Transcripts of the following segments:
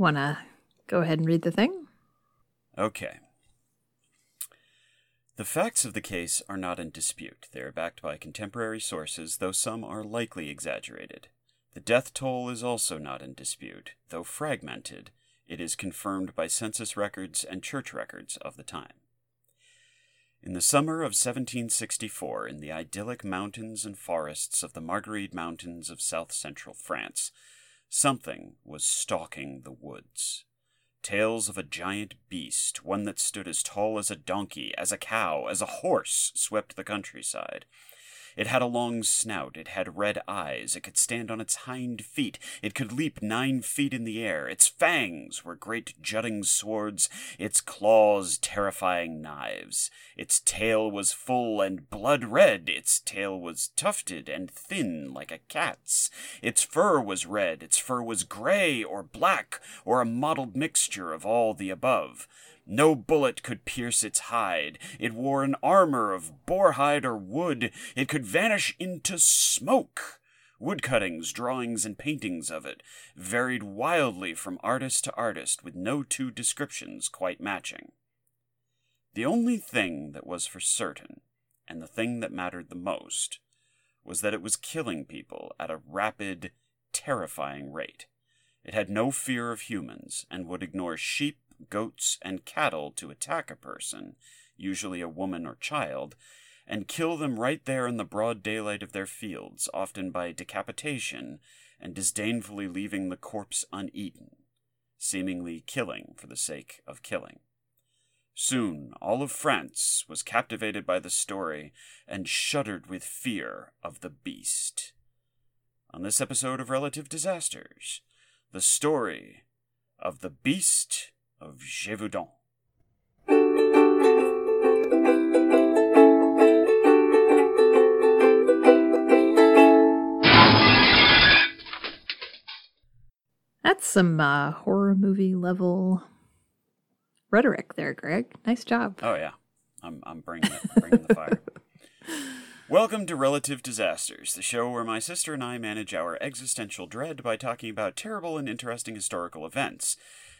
Want to go ahead and read the thing? Okay. The facts of the case are not in dispute. They are backed by contemporary sources, though some are likely exaggerated. The death toll is also not in dispute, though fragmented. It is confirmed by census records and church records of the time. In the summer of 1764, in the idyllic mountains and forests of the Margeride Mountains of south central France, something was stalking the woods. Tales of a giant beast, one that stood as tall as a donkey, as a cow, as a horse, swept the countryside. It had a long snout, it had red eyes, it could stand on its hind feet, it could leap nine feet in the air, its fangs were great jutting swords, its claws terrifying knives. Its tail was full and blood red, its tail was tufted and thin like a cat's. Its fur was red, its fur was gray or black, or a mottled mixture of all the above. No bullet could pierce its hide. It wore an armor of boar hide or wood. It could vanish into smoke. Woodcuttings, drawings, and paintings of it varied wildly from artist to artist, with no two descriptions quite matching. The only thing that was for certain, and the thing that mattered the most, was that it was killing people at a rapid, terrifying rate. It had no fear of humans and would ignore sheep, goats, and cattle to attack a person, usually a woman or child, and kill them right there in the broad daylight of their fields, often by decapitation, and disdainfully leaving the corpse uneaten, seemingly killing for the sake of killing. Soon all of France was captivated by the story and shuddered with fear of the beast. On this episode of Relative Disasters, the story of the beast of Gévaudan. That's some uh, horror movie level rhetoric there, Greg. Nice job. Oh yeah, I'm I'm bringing it, bringing the fire. Welcome to Relative Disasters, the show where my sister and I manage our existential dread by talking about terrible and interesting historical events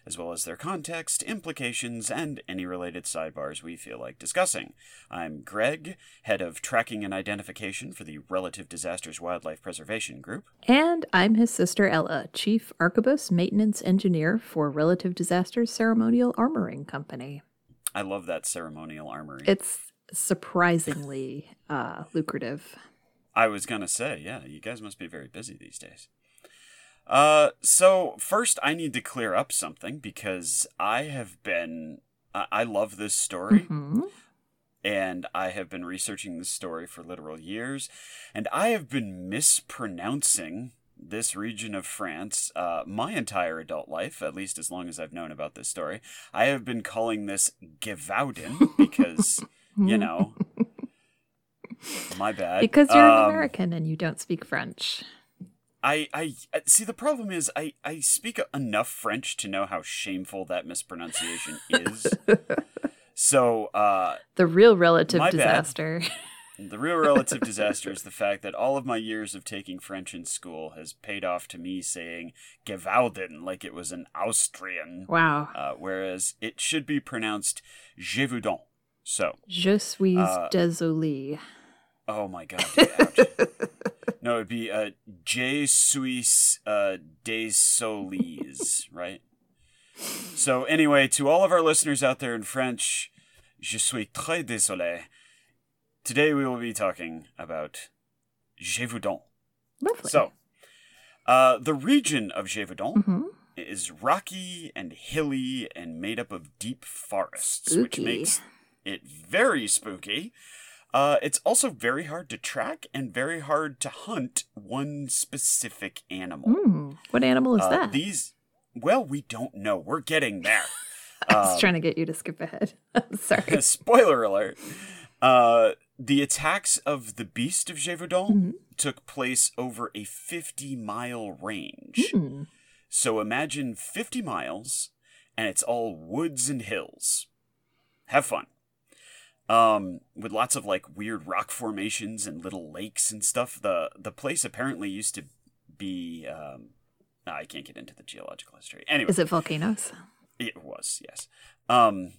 as well as their context, implications, and any related sidebars we feel like discussing. I'm Greg, head of tracking and identification for the Relative Disasters Wildlife Preservation Group. And I'm his sister Ella, chief arquebus maintenance engineer for Relative Disasters Ceremonial Armoring Company. I love that ceremonial armory. It's surprisingly uh, lucrative. I was going to say, yeah, you guys must be very busy these days. Uh, so first I need to clear up something because I have been, uh, I love this story. Mm-hmm. And I have been researching this story for literal years, and I have been mispronouncing this region of France uh, my entire adult life, at least as long as I've known about this story. I have been calling this Gevauden because, you know, my bad. Because you're Um, an American and you don't speak French. I, I uh, see. The problem is, I, I speak enough French to know how shameful that mispronunciation is. so, uh, The real relative My bad. disaster. the real relative disaster is the fact that all of my years of taking French in school has paid off to me saying Gewalden like it was an Austrian, wow. uh, whereas it should be pronounced Gévaudan. So, Je suis uh, désolé. oh my god, ouch. no, it'd be uh, Je suis uh, des Solis, right? So, anyway, to all of our listeners out there in French, Je suis très désolé. Today we will be talking about Gévaudan. Lovely. So, uh, the region of Gévaudan Mhm. is rocky and hilly and made up of deep forests, which makes it very spooky. Uh, it's also very hard to track and very hard to hunt one specific animal. Mm, what animal is Uh, that? These, well, we don't know. We're getting there. I was Um, trying to get you to skip ahead. Sorry. Spoiler alert. Uh, the attacks of the Beast of Gévaudan Mhm. took place over a 50 mile range. Hmm. So imagine 50 miles and it's all woods and hills. Have fun. Um, with lots of like weird rock formations and little lakes and stuff. The the place apparently used to be um, I can't get into the geological history. Anyway, Is it volcanoes? it was, yes. Um,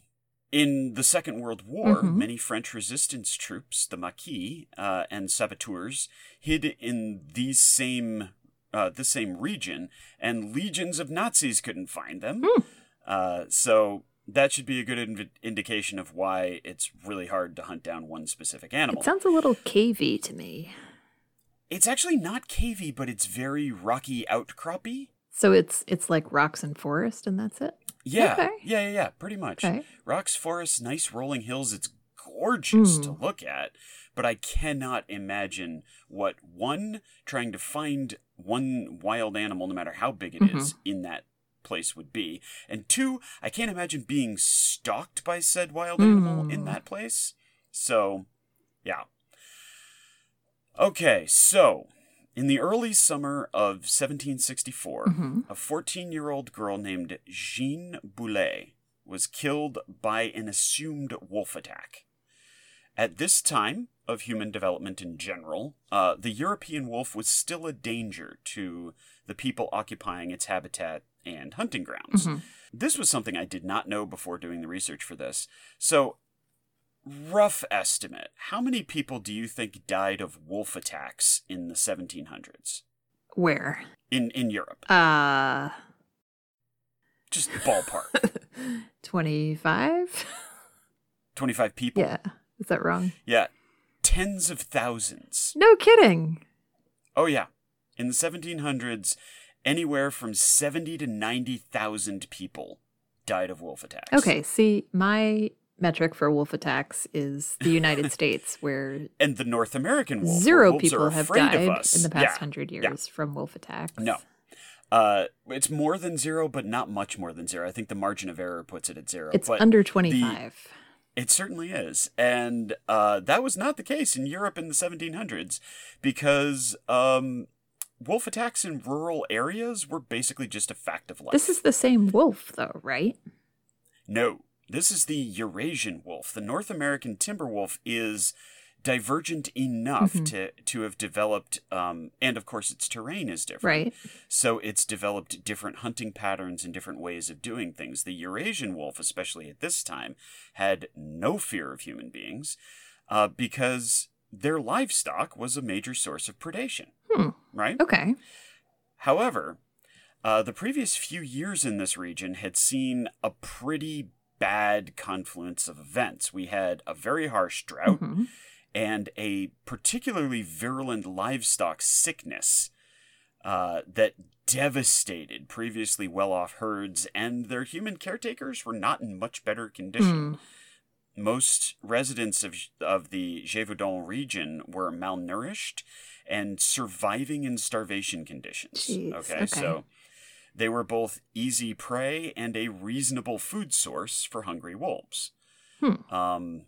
in the Second World War, Mhm. many French resistance troops, the Maquis uh, and saboteurs, hid in these same uh, the same region, and legions of Nazis couldn't find them. Hmm. Uh, so that should be a good inv- indication of why it's really hard to hunt down one specific animal. It sounds a little cavey to me. it's actually not cavey, but it's very rocky outcroppy. So it's it's like rocks and forest, and that's it. Yeah, Okay. yeah, yeah, yeah, pretty much. Okay. Rocks, forests, nice rolling hills. It's gorgeous to Mm. look at, but I cannot imagine what one trying to find one wild animal, no matter how big it is, Mm-hmm. in that place would be, and two, I can't imagine being stalked by said wild animal in Mm. that place. So, yeah. Okay, so in the early summer of 1764, Mhm. a 14 year old girl named Jeanne Boulet was killed by an assumed wolf attack. At this time of human development in general, uh, the European wolf was still a danger to the people occupying its habitat and hunting grounds. Mhm. This was something I did not know before doing the research for this. So, rough estimate how many people do you think died of wolf attacks in the 1700s Where? in, in Europe? Uh, Just ballpark. 25? 25 people? yeah. Is that wrong? Yeah. Tens of thousands. No kidding. Oh, yeah. In the 1700s, anywhere from 70 to 90,000 people died of wolf attacks. Okay, see, my metric for wolf attacks is the United States, where And the North American wolf. zero people have died in the past Yeah. hundred yeah. years from wolf attacks. No. Uh, it's more than zero, but not much more than zero. I think the margin of error puts it at zero. It's but under 25. It certainly is. And uh, that was not the case in Europe in the 1700s because um, wolf attacks in rural areas were basically just a fact of life. This is the same wolf, though, right? No, this is the Eurasian wolf. The North American timber wolf is divergent enough Mhm. to, to have developed, um, and of course its terrain is different. Right. So it's developed different hunting patterns and different ways of doing things. The Eurasian wolf, especially at this time, had no fear of human beings uh, because their livestock was a major source of predation. Hmm. Right? Okay. However, uh, the previous few years in this region had seen a pretty bad confluence of events. We had a very harsh drought Mhm. and a particularly virulent livestock sickness uh, that devastated previously well off herds, and their human caretakers were not in much better condition. Hmm. Most residents of, of the Gévaudan region were malnourished and surviving in starvation conditions. Jeez, okay, okay. so they were both easy prey and a reasonable food source for hungry wolves. Hmm. Um,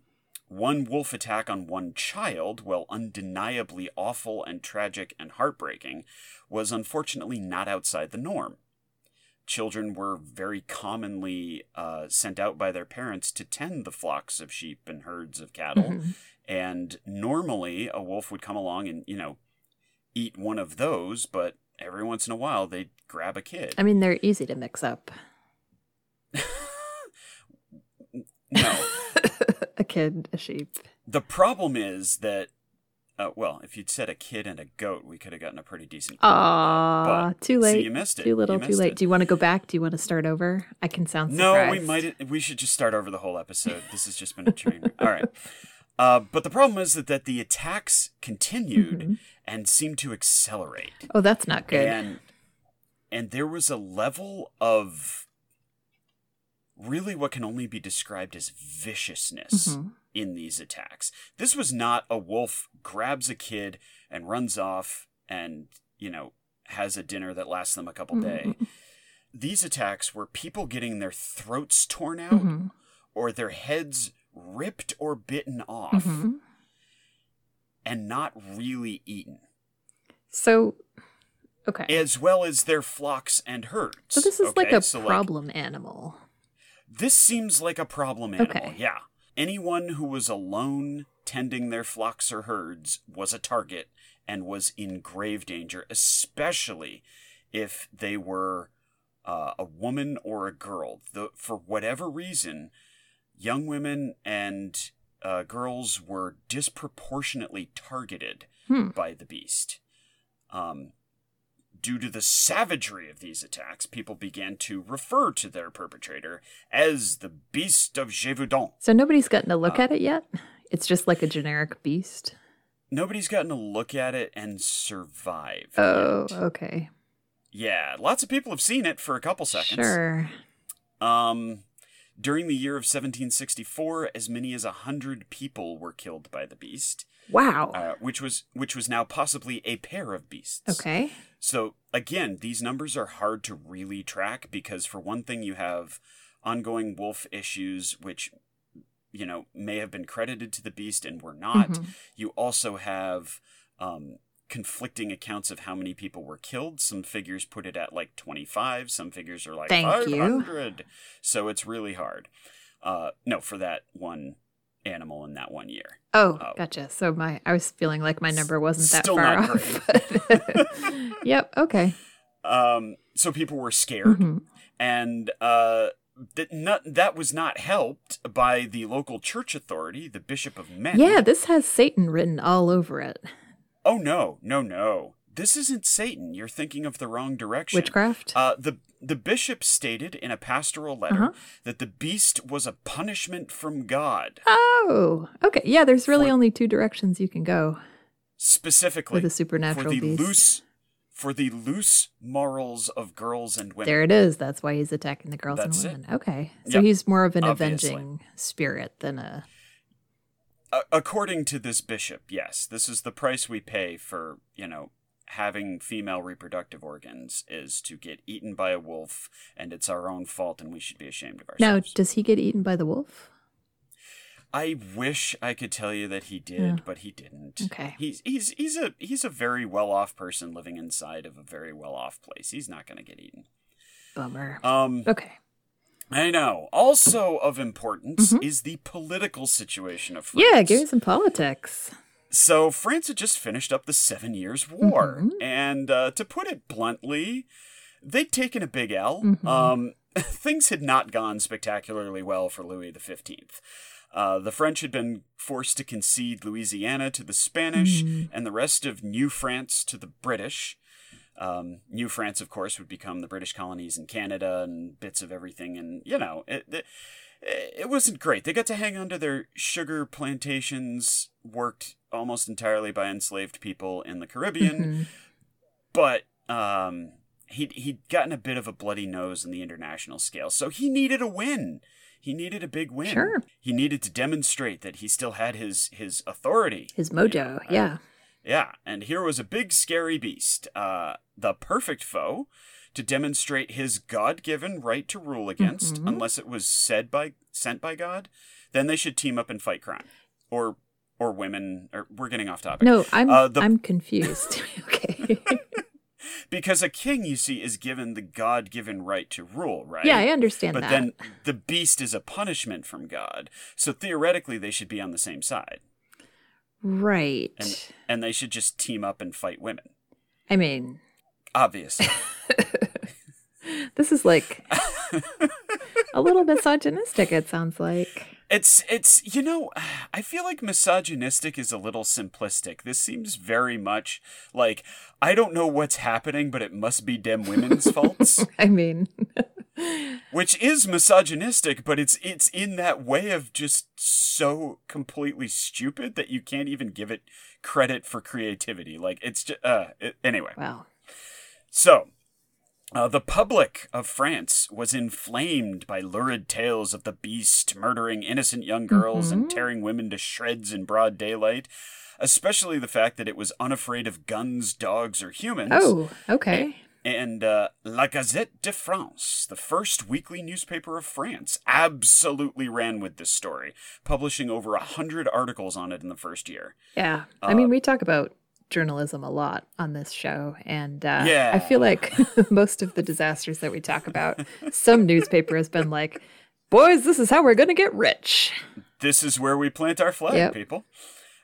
one wolf attack on one child, while undeniably awful and tragic and heartbreaking, was unfortunately not outside the norm. Children were very commonly uh, sent out by their parents to tend the flocks of sheep and herds of cattle. Mhm. And normally a wolf would come along and, you know, eat one of those, but every once in a while they'd grab a kid. I mean, they're easy to mix up. no. a kid, a sheep. The problem is that, uh, well, if you'd said a kid and a goat, we could have gotten a pretty decent. But, too see, late. you missed it. Too little, too late. it. Do you want to go back? Do you want to start over? I can sound No, surprised. we might. We should just start over the whole episode. This has just been a train. All right. Uh, but the problem is that, that the attacks continued Mhm. and seemed to accelerate. Oh, that's not good. And and there was a level of really what can only be described as viciousness Mhm. in these attacks. This was not a wolf grabs a kid and runs off and, you know, has a dinner that lasts them a couple days. Mhm. These attacks were people getting their throats torn out Mhm. or their heads ripped or bitten off Mhm. and not really eaten, So, okay. as well as their flocks and herds. so this is like a So, problem animal. This seems like a problem animal. Okay. Yeah. Anyone who was alone tending their flocks or herds was a target and was in grave danger, especially if they were uh, a woman or a girl. The, for whatever reason, young women and uh, girls were disproportionately targeted Hmm. by the beast. Um, due to the savagery of these attacks, people began to refer to their perpetrator as the Beast of Gévaudan. So nobody's gotten a look Uh, at it yet? It's just like a generic beast. Nobody's gotten a look at it and survived. Oh, yet. okay. Yeah, lots of people have seen it for a couple seconds. Sure. Um, during the year of 1764, as many as a hundred people were killed by the beast, Wow. uh, which was which was now possibly a pair of beasts. okay. So again, these numbers are hard to really track because for one thing, you have ongoing wolf issues, which you know may have been credited to the beast and were not. Mhm. You also have um, conflicting accounts of how many people were killed. Some figures put it at like 25, some figures are like Thank you. 500. So it's really hard. Uh, no, for that one animal in that one year. Oh, Oh. gotcha. So my I was feeling like my number wasn't that Still far not off. but- yep. Okay. Um, so people were scared. Mhm. and uh, that not, that was not helped by the local church authority, the Bishop of Mende. Yeah, this has Satan written all over it. Oh no, no, no! This isn't Satan. You're thinking of the wrong direction. Witchcraft. Uh, the the bishop stated in a pastoral letter Uh-huh. that the beast was a punishment from God, oh, okay. Yeah, there's really For- only two directions you can go specifically with a for the beast. loose for the loose morals of girls and women. There it is. That's why he's attacking the girls That's and women. Okay. So Yep, he's more of an obviously. avenging spirit than a. According to this bishop, yes, this is the price we pay for, you know, having female reproductive organs is to get eaten by a wolf, and it's our own fault, and we should be ashamed of ourselves. Now, does he get eaten by the wolf? I wish I could tell you that he did, Yeah. but he didn't. Okay. He's he's he's a he's a very well off person living inside of a very well off place. He's not going to get eaten. Bummer. Um, Okay. I know. Also of importance Mhm. is the political situation of France. Yeah, give me some politics. So France had just finished up the Seven Years' War, Mhm. and uh, to put it bluntly, they'd taken a big L. Mhm. Um, things had not gone spectacularly well for Louis XV. Uh, the French had been forced to concede Louisiana to the Spanish Mhm. and the rest of New France to the British. Um, New France, of course, would become the British colonies in Canada and bits of everything. And, you know, it, it, it wasn't great. They got to hang on to their sugar plantations, worked almost entirely by enslaved people in the Caribbean Mhm. but um, he'd he'd gotten a bit of a bloody nose in the international scale, so he needed a win. He needed a big win. Sure. He needed to demonstrate that he still had his his authority. His mojo. Uh, Yeah. Yeah, and here was a big scary beast, uh, the perfect foe, to demonstrate his God-given right to rule against, Mhm. unless it was said by sent by God. Then they should team up and fight crime, or or women. Or we're getting off topic. No, I'm Uh, the- I'm confused. okay. Because a king, you see, is given the God given right to rule, right? yeah, I understand But that. then the beast is a punishment from God. So theoretically, they should be on the same side. Right. And, and they should just team up and fight women. I mean, Obviously. this is like a little misogynistic. It sounds like. It's, it's, you know, I feel like misogynistic is a little simplistic. This seems very much like, I don't know what's happening, but it must be dem women's faults. I mean, which is misogynistic, but it's it's in that way of just so completely stupid that you can't even give it credit for creativity. Like it's just uh, it, anyway. wow. So. Uh, the public of France was inflamed by lurid tales of the beast murdering innocent young girls and Mhm. tearing women to shreds in broad daylight, especially the fact that it was unafraid of guns, dogs, or humans. Oh, okay. And uh, La Gazette de France, the first weekly newspaper of France, absolutely ran with this story, publishing over a hundred articles on it in the first year. Yeah. I Uh, mean, we talk about journalism a lot on this show. And uh, Yeah. I feel like most of the disasters that we talk about, some newspaper has been like, boys, this is how we're going to get rich. This is where we plant our flag, Yep. people.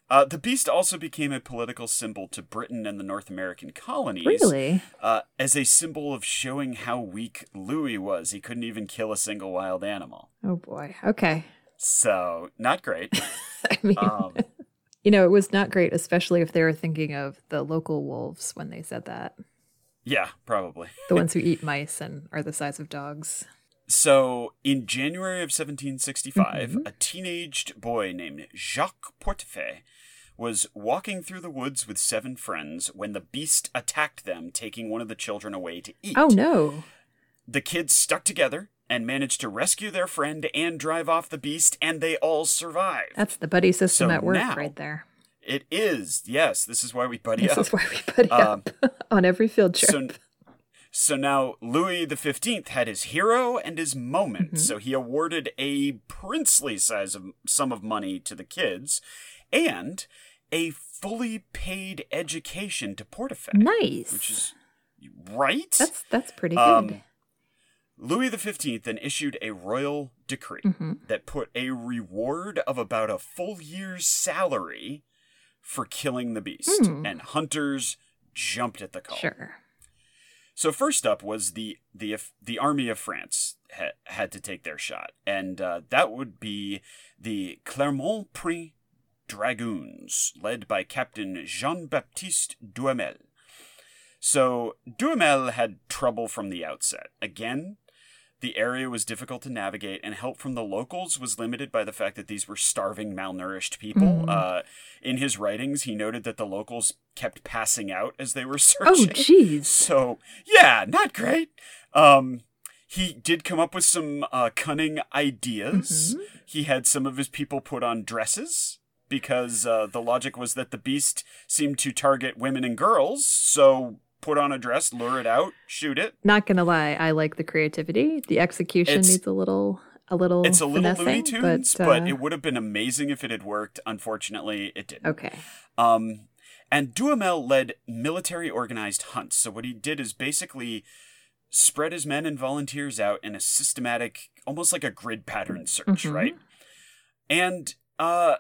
Uh, the beast also became a political symbol to Britain and the North American colonies. Really? Uh, as a symbol of showing how weak Louis was. He couldn't even kill a single wild animal. Oh boy. Okay. So, not great. I mean, Um, you know, it was not great, especially if they were thinking of the local wolves when they said that. yeah, probably. The ones who eat mice and are the size of dogs. So, in January of 1765, Mhm. a teenaged boy named Jacques Portefeuille was walking through the woods with seven friends when the beast attacked them, taking one of the children away to eat. Oh no. The kids stuck together and managed to rescue their friend and drive off the beast, and they all survived. That's the buddy system So at work now- right there. It is, yes. This is why we buddy This up. This is why we buddy Um, up on every field trip. So, so now Louis the Fifteenth had his hero and his moment. Mhm. So he awarded a princely size of sum of money to the kids, and a fully paid education to Portefeuille, nice. which is right. that's that's pretty Um, good. Louis the Fifteenth then issued a royal decree hmm that put a reward of about a full year's salary for killing the beast, Hmm. and hunters jumped at the call. Sure. So first up was the the the army of France ha- had to take their shot, and uh, that would be the Clermont-Pont Dragoons, led by Captain Jean Baptiste Duhamel. So Duhamel had trouble from the outset. Again, the area was difficult to navigate, and help from the locals was limited by the fact that these were starving, malnourished people. Mm. Uh, in his writings, he noted that the locals kept passing out as they were searching. Oh jeez. So yeah, not great. Um, he did come up with some uh, cunning ideas. Mhm. He had some of his people put on dresses because uh, the logic was that the beast seemed to target women and girls. So put on a dress, lure it out, shoot it. Not gonna lie, I like the creativity. The execution It's- needs a little a little It's a little Looney Tunes, but, but, uh, it would have been amazing if it had worked. Unfortunately, it didn't. okay. Um, and Duhamel led military organized hunts. So what he did is basically spread his men and volunteers out in a systematic, almost like a grid pattern search, Mhm. right? And uh,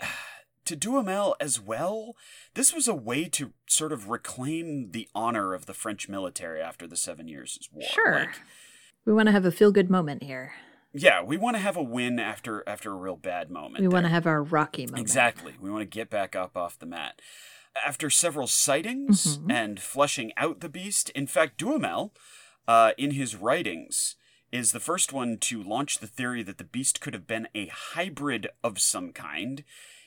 to Duhamel as well, this was a way to sort of reclaim the honor of the French military after the Seven Years' War. Sure. Like, We want to have a feel good moment here. yeah, we want to have a win after after a real bad moment. We want to have our rocky moment. Exactly. We want to get back up off the mat. After several sightings Mhm. and fleshing out the beast, in fact, Duhamel, uh, in his writings, is the first one to launch the theory that the beast could have been a hybrid of some kind.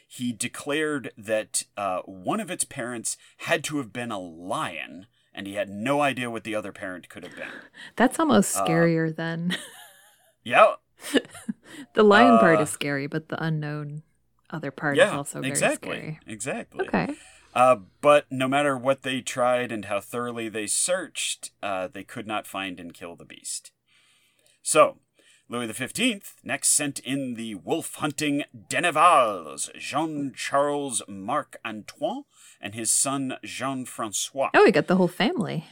He declared that uh, one of its parents had to have been a lion, and he had no idea what the other parent could have been. That's almost Uh, scarier than Yeah, the lion part uh, is scary, but the unknown other part is also very exactly, scary. exactly. Okay. Uh, but no matter what they tried and how thoroughly they searched, uh, they could not find and kill the beast. So, Louis XV next sent in the wolf hunting Denevals, Jean Charles Marc Antoine, and his son Jean Francois. Oh, we got the whole family.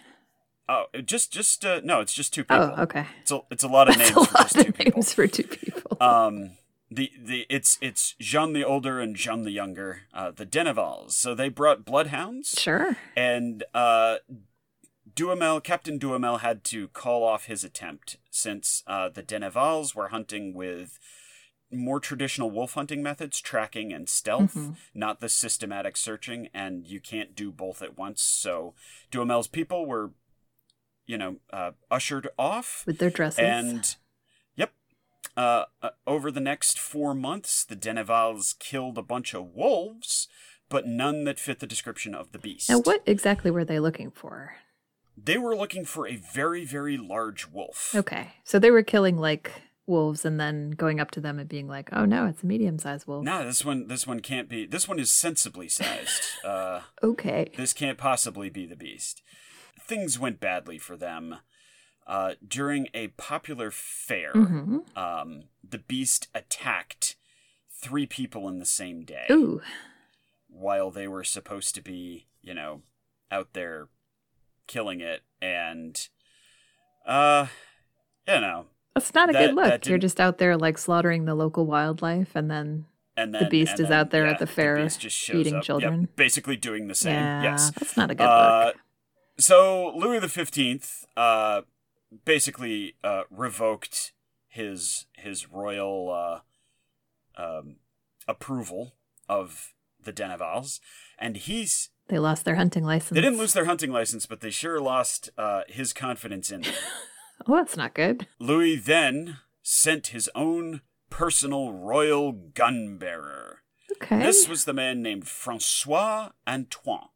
Oh, just, just, uh, no, it's just two people. Oh, okay. It's a, it's a lot of That's names a for lot just two of people. names for two people. Um, the the it's it's Jean the older and Jean the younger, uh, the Denevals. So they brought bloodhounds. sure. and uh, Duhamel, Captain Duhamel, had to call off his attempt since uh, the Denevals were hunting with more traditional wolf hunting methods, tracking and stealth, Mhm. not the systematic searching, and you can't do both at once. So Duhamel's people were, you know, uh, ushered off, With their dresses. and yep. Uh, uh, over the next four months, the Denevals killed a bunch of wolves, but none that fit the description of the beast. now, what exactly were they looking for? They were looking for a very, very large wolf. Okay. So they were killing like wolves and then going up to them and being like, oh no, it's a medium sized wolf. No, this one, this one can't be. This one is sensibly sized. uh, Okay. this can't possibly be the beast. Things went badly for them. Uh, during a popular fair, hmm um, the beast attacked three people in the same day. Ooh. while they were supposed to be, you know, out there killing it and uh you know, That's not a That- good look. You're just out there like slaughtering the local wildlife and then and then the beast is then, out there yeah, at the fair shows eating up. Yep, children. basically doing the same. yeah, Yes. that's not a good Uh, look. so Louis the Fifteenth, uh, basically uh, revoked his his royal uh, um, approval of the Denevals, and he's They lost their hunting license. they didn't lose their hunting license, but they sure lost uh, his confidence in them. Oh, that's not good. Louis then sent his own personal royal gun bearer. Okay. This was the man named Francois Antoine.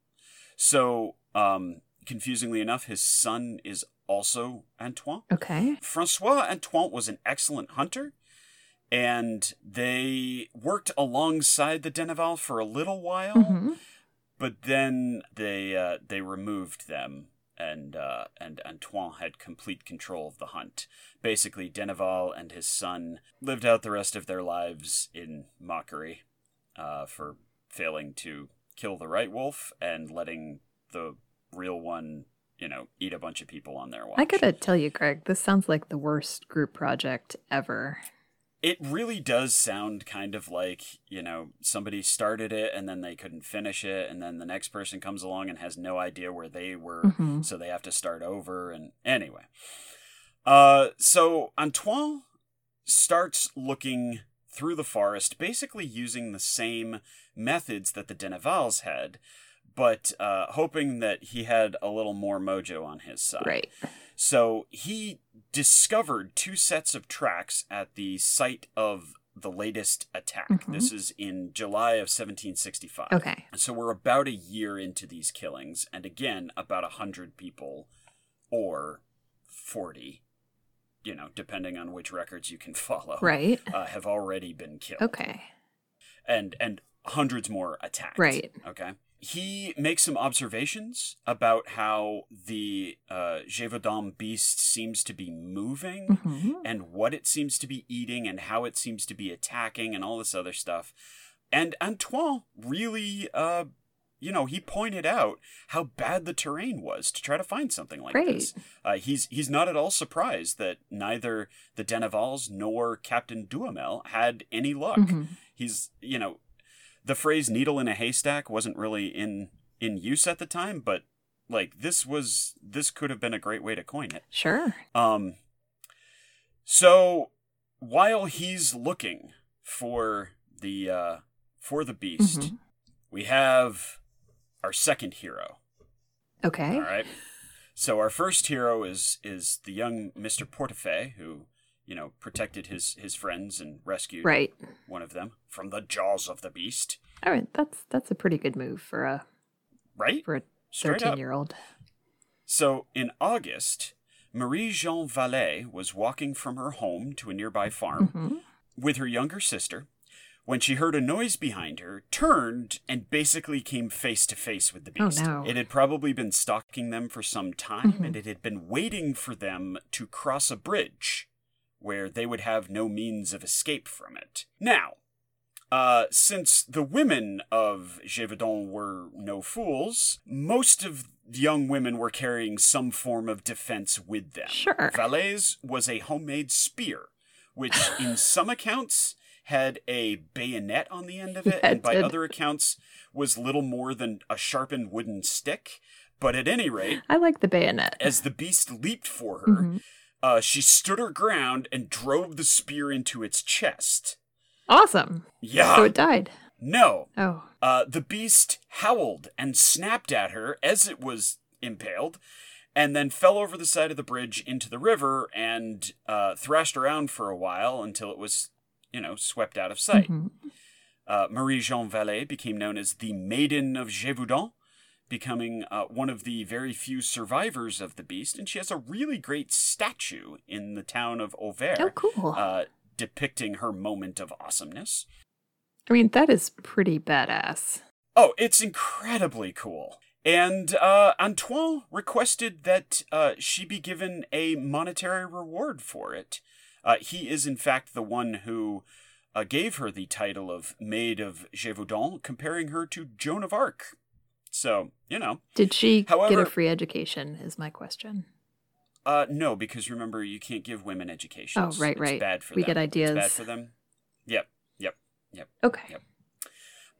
So, um, confusingly enough, his son is also Antoine. okay. Francois Antoine was an excellent hunter, and they worked alongside the Deneval for a little while, hmm but then they uh, they removed them, and uh, and Antoine had complete control of the hunt. Basically, Deneval and his son lived out the rest of their lives in mockery uh, for failing to kill the right wolf and letting the real one, you know, eat a bunch of people on their watch. I gotta tell you, Greg, this sounds like the worst group project ever. It really does sound kind of like, you know, somebody started it and then they couldn't finish it, and then the next person comes along and has no idea where they were, hmm so they have to start over. And anyway, uh, so Antoine starts looking through the forest, basically using the same methods that the Denevals had, but uh, hoping that he had a little more mojo on his side. Right. So he discovered two sets of tracks at the site of the latest attack. Mhm. This is in July of 1765. Okay. So we're about a year into these killings, and again, about a hundred people, or forty, you know, depending on which records you can follow, Right. uh, have already been killed, Okay. and and hundreds more attacked. Right. Okay. He makes some observations about how the uh, Gévaudan beast seems to be moving hmm and what it seems to be eating and how it seems to be attacking and all this other stuff. And Antoine really, uh, you know, he pointed out how bad the terrain was to try to find something like Great. this. Uh, he's he's not at all surprised that neither the Denevals nor Captain Duhamel had any luck. hmm He's, you know, the phrase "needle in a haystack" wasn't really in in use at the time, but like this was this could have been a great way to coin it. Sure. Um, so while he's looking for the uh, for the beast, Mhm. we have our second hero. Okay. All right. So our first hero is is the young Mister Portefeuille, who you know protected his his friends and rescued Right. one of them from the jaws of the beast. All right. That's that's a pretty good move for a Right. for a thirteen year old. So in August, Marie Jean Vallée was walking from her home to a nearby farm. hmm with her younger sister when she heard a noise behind her, turned, and basically came face to face with the Oh, beast. no. It had probably been stalking them for some time, Mhm. and it had been waiting for them to cross a bridge where they would have no means of escape from it. Now, uh, since the women of Gévaudan were no fools, most of the young women were carrying some form of defense with them. Sure. Valet's was a homemade spear, which in some accounts had a bayonet on the end of it, Yeah, and it by did. other accounts was little more than a sharpened wooden stick. But at any rate, I like the bayonet. as the beast leaped for her, Mhm. Uh, she stood her ground and drove the spear into its chest. Awesome. Yeah. So it died. no. Oh. Uh, the beast howled and snapped at her as it was impaled, and then fell over the side of the bridge into the river and uh, thrashed around for a while until it was, you know, swept out of sight. Mhm. Uh, Marie Jean Vallée became known as the Maiden of Gévaudan, becoming uh, one of the very few survivors of the beast, and she has a really great statue in the town of Auvers. Oh, cool. Uh, depicting her moment of awesomeness. I mean, that is pretty badass. Oh, it's incredibly cool. And uh, Antoine requested that uh, she be given a monetary reward for it. Uh, he is, in fact, the one who uh, gave her the title of Maid of Gévaudan, comparing her to Joan of Arc. So, you know. Did she get a free education? Is my question. Uh, no, because remember, you can't give women education. Oh, right, it's right. bad for We them. get ideas. It's bad for them. Yep, yep. Yep. Okay. Yep.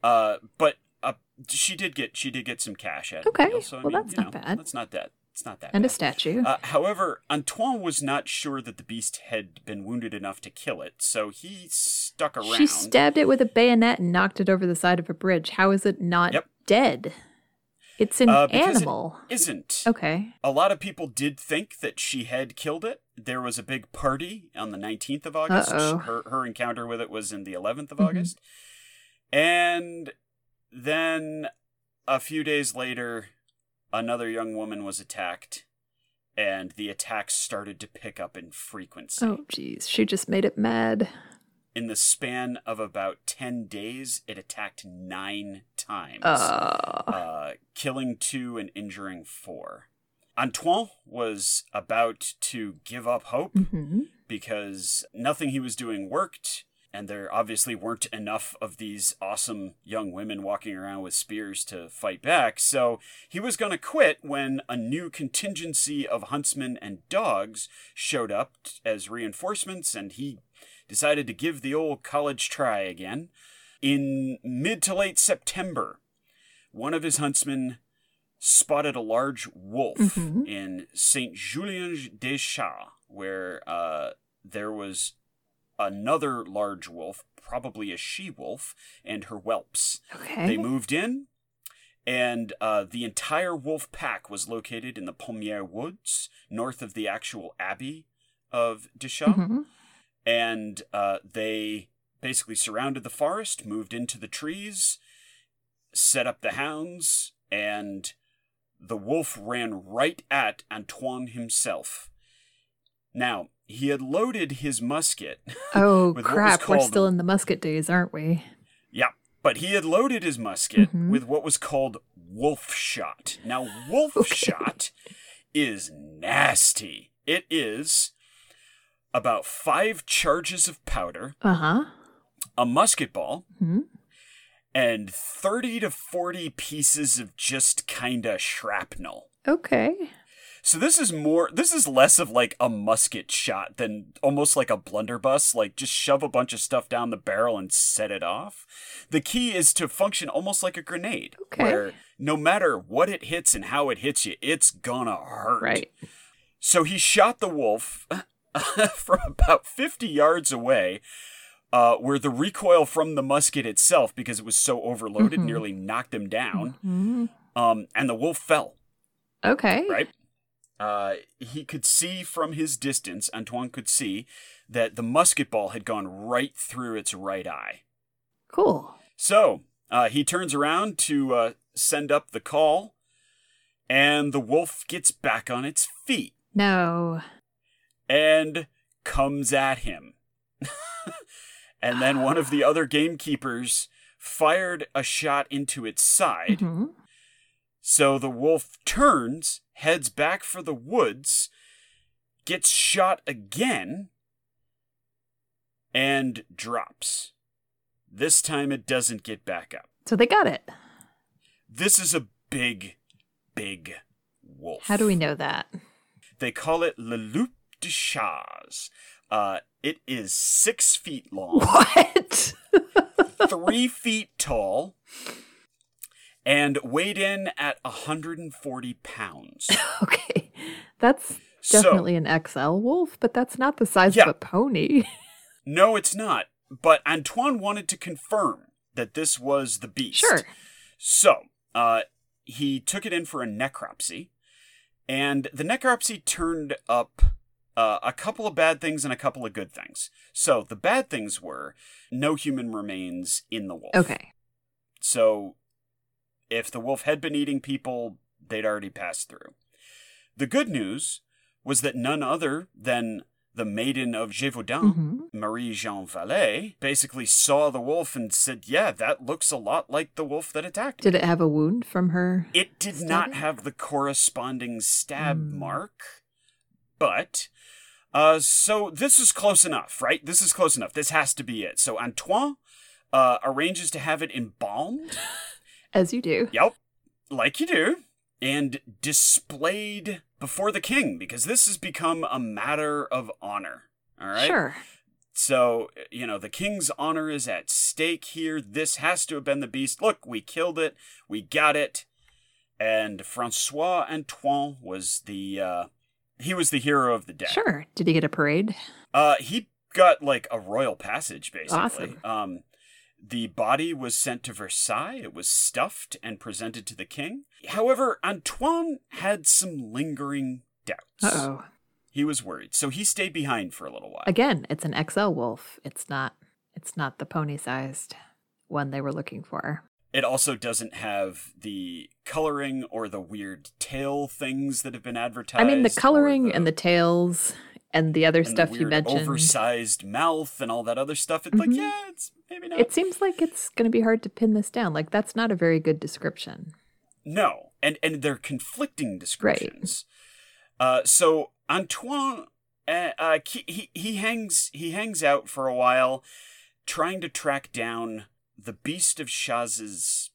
Uh, but uh, she did get she did get some cash out of Okay, deal. So well, mean, that's not know, bad. That's not that. It's not that. And a statue. Uh, however, Antoine was not sure that the beast had been wounded enough to kill it, so he stuck around. she stabbed it with a bayonet and knocked it over the side of a bridge. How is it not Yep. dead? It's an Uh, animal. Isn't. Okay. A lot of people did think that she had killed it. There was a big party on the 19th of August. Her, her encounter with it was in the 11th of Mhm. August. And then a few days later, another young woman was attacked, and the attacks started to pick up in frequency. Oh, geez. She just made it mad. In the span of about 10 days, it attacked nine times Uh, uh, killing two and injuring four. Antoine was about to give up hope hmm because nothing he was doing worked, and there obviously weren't enough of these awesome young women walking around with spears to fight back. So he was going to quit when a new contingency of huntsmen and dogs showed up as reinforcements, and he decided to give the old college try again. In mid to late September, one of his huntsmen spotted a large wolf Mhm. in Saint Julien des Chats, where uh, there was another large wolf, probably a she wolf, and her whelps. okay. They moved in, and uh, the entire wolf pack was located in the Pommier Woods, north of the actual abbey of Deschamps Mhm. And uh, they basically surrounded the forest, moved into the trees, set up the hounds, and the wolf ran right at Antoine himself. Now, he had loaded his musket. Oh, with what was crap. We're still in the musket days, aren't we? yeah, but he had loaded his musket Mhm. with what was called wolf shot. Now, wolf Okay. shot is nasty. It is about five charges of powder, Uh huh. a musket ball, hmm and 30 to 40 pieces of just kinda shrapnel. Okay. So this is more this is less of like a musket shot than almost like a blunderbuss, like just shove a bunch of stuff down the barrel and set it off. The key is to function almost like a grenade, Okay. where no matter what it hits and how it hits you, it's gonna hurt. Right. So he shot the wolf from about 50 yards away, uh, where the recoil from the musket itself, because it was so overloaded, Mhm. nearly knocked him down. Mhm. Um, and the wolf fell, Okay. right? Uh, he could see from his distance, Antoine could see, that the musket ball had gone right through its right eye. Cool. So uh, he turns around to uh, send up the call, and the wolf gets back on its feet. No. And comes at him. and then one of the other gamekeepers fired a shot into its side. Mhm. So the wolf turns, heads back for the woods, gets shot again, and drops. This time it doesn't get back up. So they got it. This is a big, big wolf. How do we know that? They call it Le Loup de Chaz. Uh, it is six feet long, What? three feet tall, and weighed in at 140 pounds. okay. That's So- definitely an XL wolf, but that's not the size Yeah. of a pony. No, it's not. But Antoine wanted to confirm that this was the beast. Sure. So, uh, he took it in for a necropsy, and the necropsy turned up uh, a couple of bad things and a couple of good things. So, the bad things were no human remains in the wolf. Okay. So, if the wolf had been eating people, they'd already passed through. The good news was that none other than the maiden of Gévaudan, hmm Marie Jean Vallée, basically saw the wolf and said, Yeah, that looks a lot like the wolf that attacked me. Did it have a wound from her? It did not have the corresponding stab Hmm. mark, but uh, so this is close enough, right? This is close enough. This has to be it. So Antoine uh, arranges to have it embalmed. As you do. Yep, like you do, and displayed before the king because this has become a matter of honor. All right. Sure. So, you know, the king's honor is at stake here. This has to have been the beast. Look, we killed it. We got it. And Francois Antoine was the uh he was the hero of the day. Sure. Did he get a parade? Uh he got like a royal passage basically. Awesome. Um the body was sent to Versailles. It was stuffed and presented to the king. However, Antoine had some lingering doubts. Oh. He was worried, so he stayed behind for a little while. Again, it's an XL wolf. It's not. It's not the pony-sized one they were looking for. It also doesn't have the coloring or the weird tail things that have been advertised. I mean, the or coloring and the tails and the other and the stuff you mentioned. oversized mouth and all that other stuff. It's like, Mhm. yeah, it's maybe not. It seems like it's going to be hard to pin this down. Like that's not a very good description. No, and and they're conflicting descriptions. Uh, so Antoine, uh, uh, he he- he hangs he hangs out for a while, trying to track down the beast of Chazes's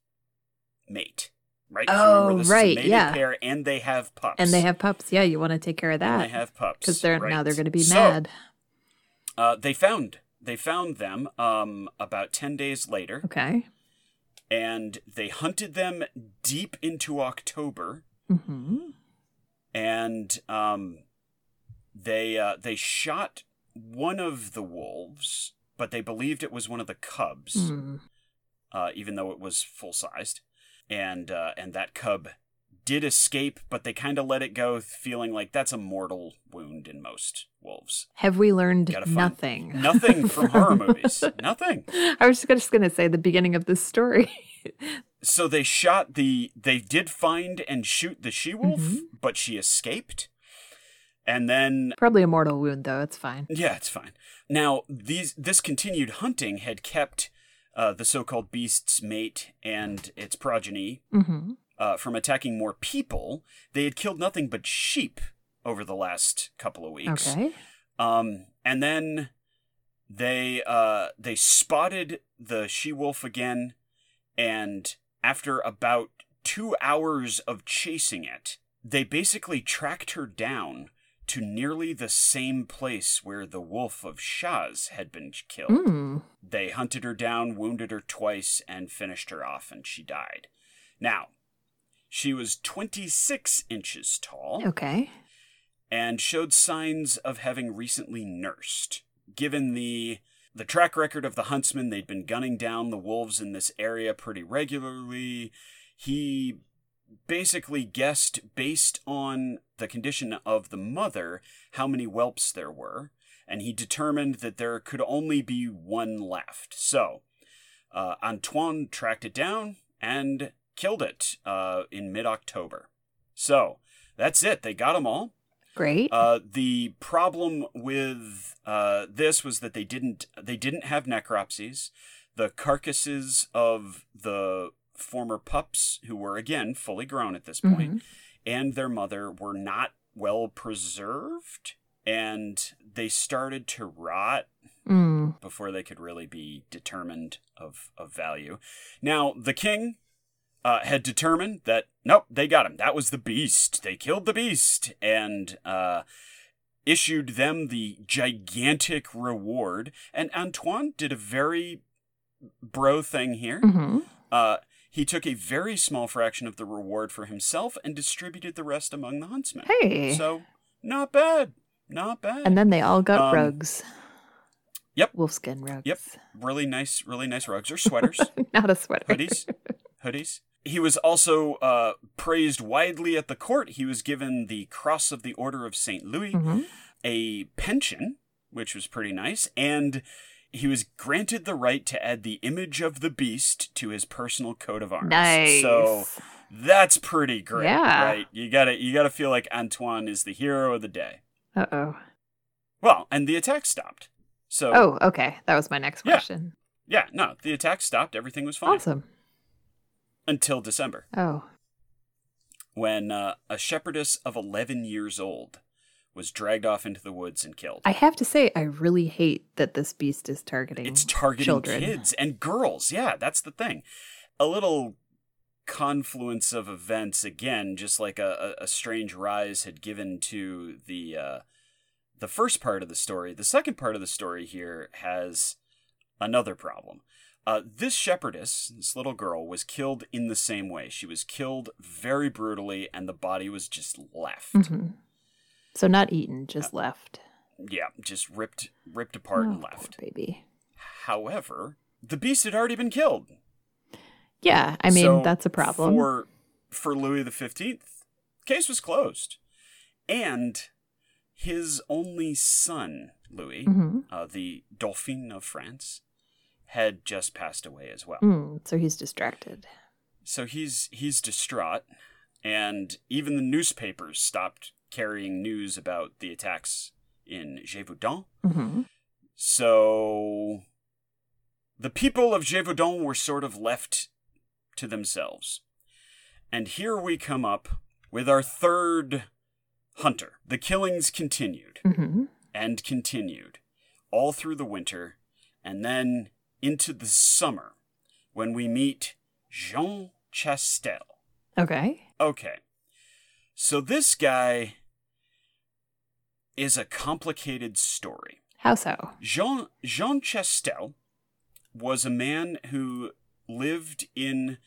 mate. right? Oh, remember, this is a right, yeah. Pair, and they have pups. And they have pups. Yeah, you want to take care of that. And they have pups because they're now they're going to be So, mad. Uh, they found they found them um about ten days later, Okay. and they hunted them deep into October. hmm and um, they uh, they shot one of the wolves, but they believed it was one of the cubs, Hmm. Uh, even though it was full sized, and uh, and that cub did escape, but they kind of let it go, feeling like that's a mortal wound in most wolves. Have we learned nothing? Nothing from horror movies. Nothing. I was just going to say the beginning of this story. So they shot the. They did find and shoot the she wolf, Mhm. but she escaped. And then Probably a mortal wound, though. It's fine. Yeah, it's fine. Now, these this continued hunting had kept uh, the so-called beast's mate and its progeny hmm uh, from attacking more people. They had killed nothing but sheep over the last couple of weeks. Okay. Um, and then they uh, they spotted the she wolf again, and after about two hours of chasing it, they basically tracked her down to nearly the same place where the wolf of Chazes had been killed. Mm. They hunted her down, wounded her twice, and finished her off, and she died. Now, she was 26 inches tall Okay. and showed signs of having recently nursed. Given the the track record of the huntsman, they'd been gunning down the wolves in this area pretty regularly. He basically guessed based on the condition of the mother how many whelps there were, and he determined that there could only be one left. So, uh, Antoine tracked it down and killed it uh, in mid October. So, that's it. They got them all. Great. Uh, the problem with uh, this was that they didn't they didn't have necropsies. The carcasses of the former pups, who were again fully grown at this point, Mhm. and their mother were not well preserved, and they started to rot Mm. before they could really be determined of, of value. Now, the king uh, had determined that, nope, they got him. That was the beast. They killed the beast and uh, issued them the gigantic reward. And Antoine did a very bro thing here. hmm Uh, he took a very small fraction of the reward for himself and distributed the rest among the huntsmen. Hey. So, not bad. Not bad. and then they all got Um, rugs. yep. Wolfskin rugs. Yep. really nice, really nice rugs or sweaters. Not a sweater. hoodies hoodies he was also uh, praised widely at the court he was given the cross of the order of st louis Mhm. a pension which was pretty nice and he was granted the right to add the image of the beast to his personal coat of arms Nice. so that's pretty great Yeah. right you gotta you gotta feel like antoine is the hero of the day Uh oh. well and the attack stopped so Oh, okay. That was my next Yeah. question. yeah no the attack stopped everything was fine Awesome. until december Oh. when uh, a shepherdess of 11 years old was dragged off into the woods and killed. I have to say, I really hate that this beast is targeting. it's targeting children. kids and girls. Yeah, that's the thing. A little confluence of events again, just like a, a, a strange rise had given to the uh, the first part of the story. The second part of the story here has another problem. Uh, this shepherdess, this little girl, was killed in the same way. She was killed very brutally, and the body was just left. hmm So not eaten, just left. Yeah, just ripped, ripped apart Oh, and poor left. baby. However, the beast had already been killed. Yeah, I mean So that's a problem. for for Louis the Fifteenth. Case was closed, and his only son, Louis, hmm uh, the Dauphin of France, had just passed away as well. Mm, so he's distracted. So he's he's distraught, and even the newspapers stopped carrying news about the attacks in Gévaudan. hmm So the people of Gévaudan were sort of left to themselves. And here we come up with our third hunter. The killings continued hmm and continued all through the winter and then into the summer when we meet Jean Chastel. Okay. Okay. So this guy is a complicated story. How so? Jean Jean Chastel was a man who lived in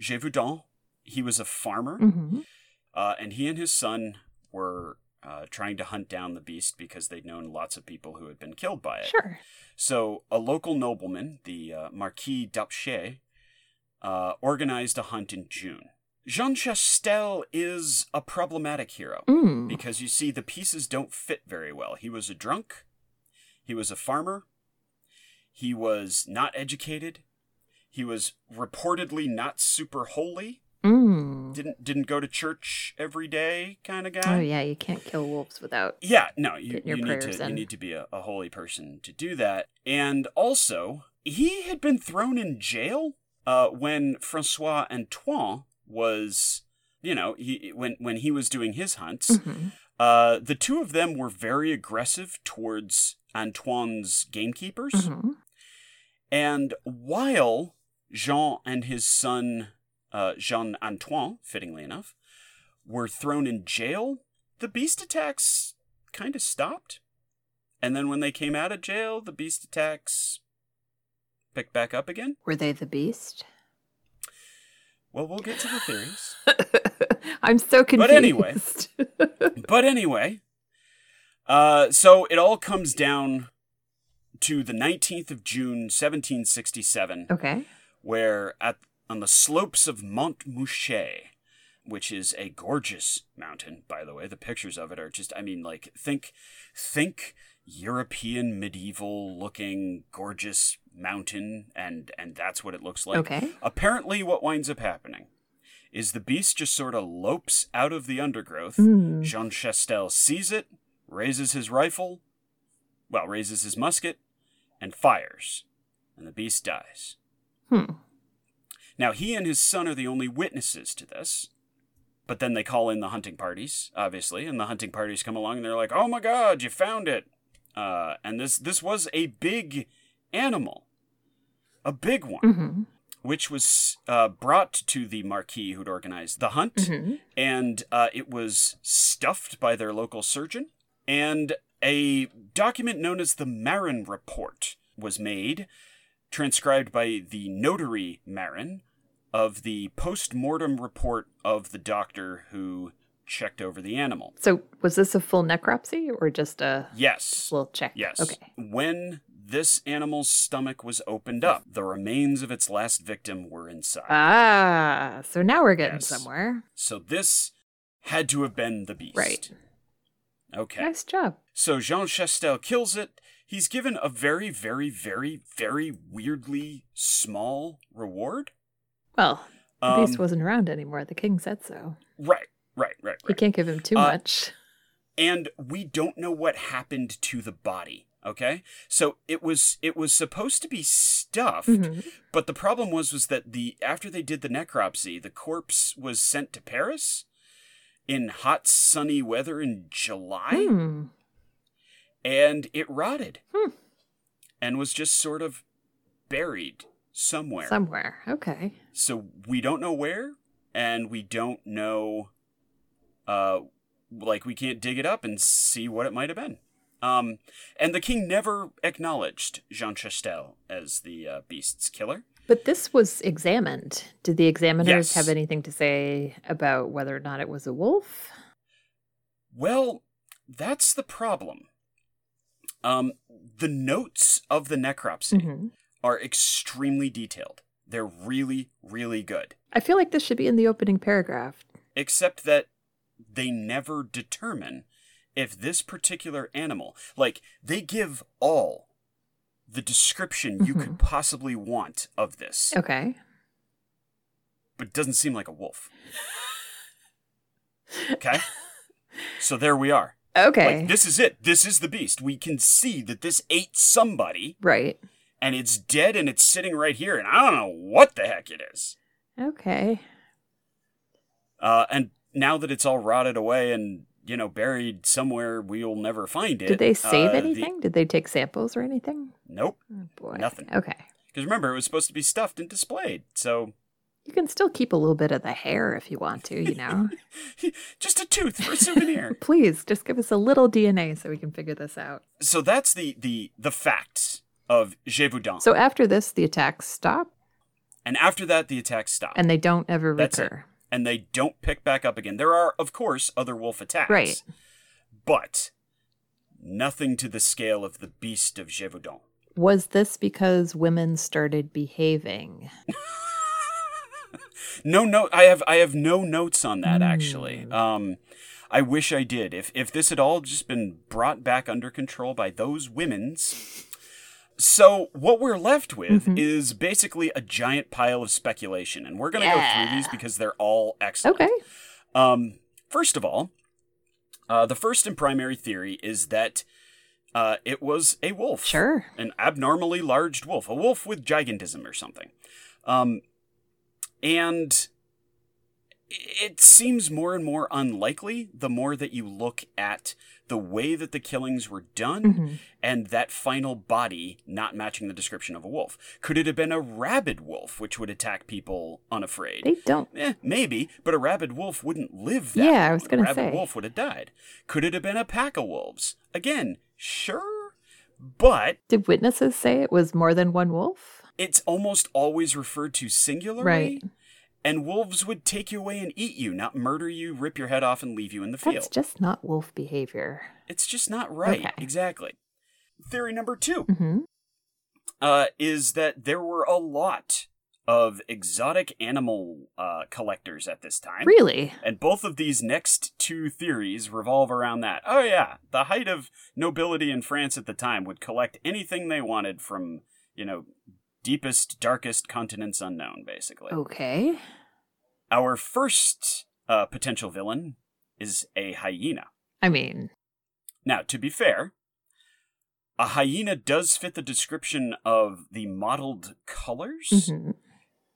Gévaudan. He was a farmer, hmm uh, and he and his son were uh, trying to hunt down the beast because they'd known lots of people who had been killed by it. Sure. So a local nobleman, the uh, Marquis d'Apcher, uh, organized a hunt in June. Jean Chastel is a problematic hero Mm. because you see the pieces don't fit very well. He was a drunk, he was a farmer, he was not educated, he was reportedly not super holy, Mm. didn't didn't go to church every day kind of guy. Oh yeah, you can't kill wolves without. Yeah, no, you, your you need to you need to be a, a holy person to do that. And also, he had been thrown in jail uh, when Francois Antoine was, you know, he when when he was doing his hunts. hmm Uh, the two of them were very aggressive towards Antoine's gamekeepers. hmm And while Jean and his son, uh, Jean Antoine, fittingly enough, were thrown in jail, the beast attacks kind of stopped. And then when they came out of jail, the beast attacks picked back up again. Were they the beast? Well, we'll get to the theories. I'm so confused. But anyway. but anyway, uh, so it all comes down to the 19th of June, 1767. okay. where at on the slopes of Mont Mouchet, which is a gorgeous mountain, by the way, the pictures of it are just I mean like think think European medieval looking gorgeous mountain and and that's what it looks like. Okay. Apparently what winds up happening is the beast just sort of lopes out of the undergrowth. Mm. Jean Chastel sees it, raises his rifle, well, raises his musket, and fires. And the beast dies. Hmm. Now, he and his son are the only witnesses to this. But then they call in the hunting parties, obviously, and the hunting parties come along and they're like, "Oh my God, you found it!" Uh, and this this was a big animal, a big one, hmm which was uh, brought to the marquis who'd organized the hunt, hmm and uh, it was stuffed by their local surgeon. And a document known as the Marin Report was made, transcribed by the notary Marin, of the post mortem report of the doctor who checked over the animal. So was this a full necropsy or just a Yes. little check? Yes. Okay. When this animal's stomach was opened up, the remains of its last victim were inside. Ah, so now we're getting Yes. somewhere. so this had to have been the beast. Right. Okay. Nice job. So Jean Chastel kills it. He's given a very, very, very, very weirdly small reward. Well, the Um, beast wasn't around anymore. The king said so. right, right, right, You right. can't give him too Uh, much. And we don't know what happened to the body. Okay, so it was it was supposed to be stuffed, Mhm. but the problem was was that the after they did the necropsy, the corpse was sent to Paris in hot sunny weather in July. Hmm. and it rotted Hmm. and was just sort of buried somewhere. Somewhere. Okay. so we don't know where, and we don't know, uh, like we can't dig it up and see what it might have been. Um, and the king never acknowledged Jean Chastel as the uh, beast's killer. But this was examined. Did the examiners Yes. have anything to say about whether or not it was a wolf? Well, that's the problem. Um, the notes of the necropsy hmm are extremely detailed. They're really, really good. I feel like this should be in the opening paragraph. Except that they never determine if this particular animal, like, they give all the description you could possibly want of this, Okay. but it doesn't seem like a wolf. Okay? so there we are. Okay. Like, this is it. This is the beast. We can see that this ate somebody, right. and it's dead, and it's sitting right here, and I don't know what the heck it is. Okay. Uh, and now that it's all rotted away and you know buried somewhere, we'll never find it. Did they save uh, the- anything? Did they take samples or anything? Nope. Oh boy. Nothing. Okay. Because remember, it was supposed to be stuffed and displayed. So You can still keep a little bit of the hair if you want to, you know. just a tooth for a souvenir. Please just give us a little DNA so we can figure this out. so that's the the the facts of Gévaudan. So after this, the attacks stop and after that, the attacks stop, and they don't ever That's it. Recur. and they don't pick back up again. There are, of course, other wolf attacks, Right. But nothing to the scale of the beast of Gévaudan. Was this because women started behaving? No note. I have I have no notes on that actually. Hmm. Um, I wish I did. If if this had all just been brought back under control by those women's. So what we're left with Mhm. is basically a giant pile of speculation, and we're gonna go through these because they're all excellent. Okay. Um, first of all, uh, the first and primary theory is that uh, it was a wolf Sure. an abnormally large wolf, a wolf with gigantism or something. Um, and it seems more and more unlikely the more that you look at the way that the killings were done Mhm. and that final body not matching the description of a wolf. Could it have been a rabid wolf which would attack people unafraid? They don't. Eh, maybe, but a rabid wolf wouldn't live that Yeah, I was gonna say. A rabid wolf would have died. Could it have been a pack of wolves? Again, sure, but Did witnesses say it was more than one wolf? it's almost always referred to singularly. Right. And wolves would take you away and eat you, not murder you, rip your head off, and leave you in the field. That's field. just not wolf behavior. It's just not right. Okay. Exactly. Theory number two hmm uh, is that there were a lot of exotic animal uh, collectors at this time. Really? And both of these next two theories revolve around that. Oh, yeah. The height of nobility in France at the time would collect anything they wanted from, you know, deepest, darkest continents unknown, basically. Okay. Our first uh, potential villain is a hyena. I mean, Now, to be fair, a hyena does fit the description of the mottled colors mhm.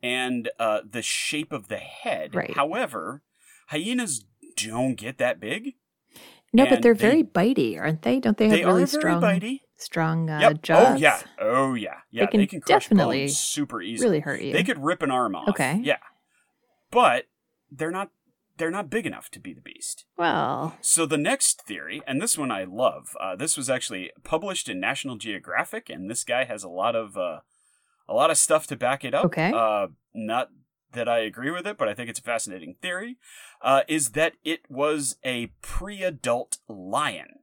and uh, the shape of the head. Right. However, hyenas don't get that big. no, but they're they- very bitey, aren't they? Don't they have They really strong? They are very strong, bitey. Strong uh, yep. jaws? Oh yeah. Oh yeah. Yeah. can can crush definitely bones super easily. Really hurt you. They could rip an arm off. Okay. Yeah. But they're not. They're not big enough to be the beast. Well, So the next theory, and this one I love. Uh, this was actually published in National Geographic, and this guy has a lot of uh, a lot of stuff to back it up. Okay. Uh, not that I agree with it, but I think it's a fascinating theory. Uh, is that it was a pre-adult lion,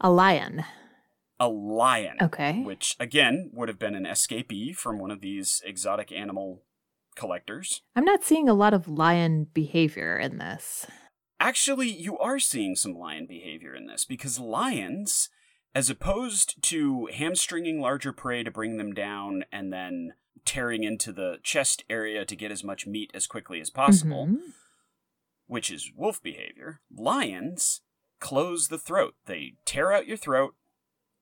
a lion. A lion. Okay. which again would have been an escapee from one of these exotic animal collectors. I'm not seeing a lot of lion behavior in this. Actually, you are seeing some lion behavior in this because lions, as opposed to hamstringing larger prey to bring them down and then tearing into the chest area to get as much meat as quickly as possible, Mhm. which is wolf behavior, lions close the throat. They tear out your throat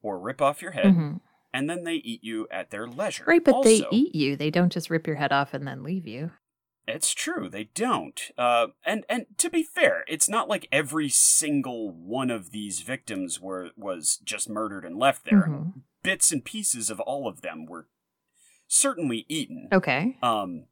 or rip off your head, Mhm. and then they eat you at their leisure. Right, but they eat you. They don't just rip your head off and then leave you. It's true, they don't. Uh, and and to be fair, it's not like every single one of these victims were was just murdered and left there. Mhm. Bits and pieces of all of them were certainly eaten. Okay. Um,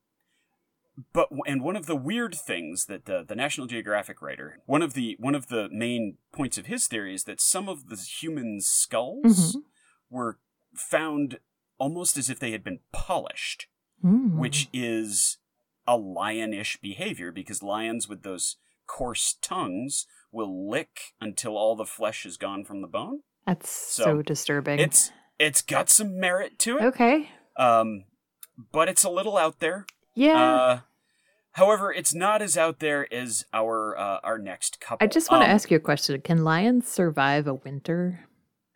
but and one of the weird things that the, the National Geographic writer, one of the one of the main points of his theory is that some of the human skulls Mhm. were found almost as if they had been polished, Mm. which is a lionish behavior because lions with those coarse tongues will lick until all the flesh is gone from the bone. That's so, so disturbing. It's it's got some merit to it. okay. Um but it's a little out there. Yeah. Uh, however, it's not as out there as our uh, our next couple. I just want to Um, ask you a question. Can lions survive a winter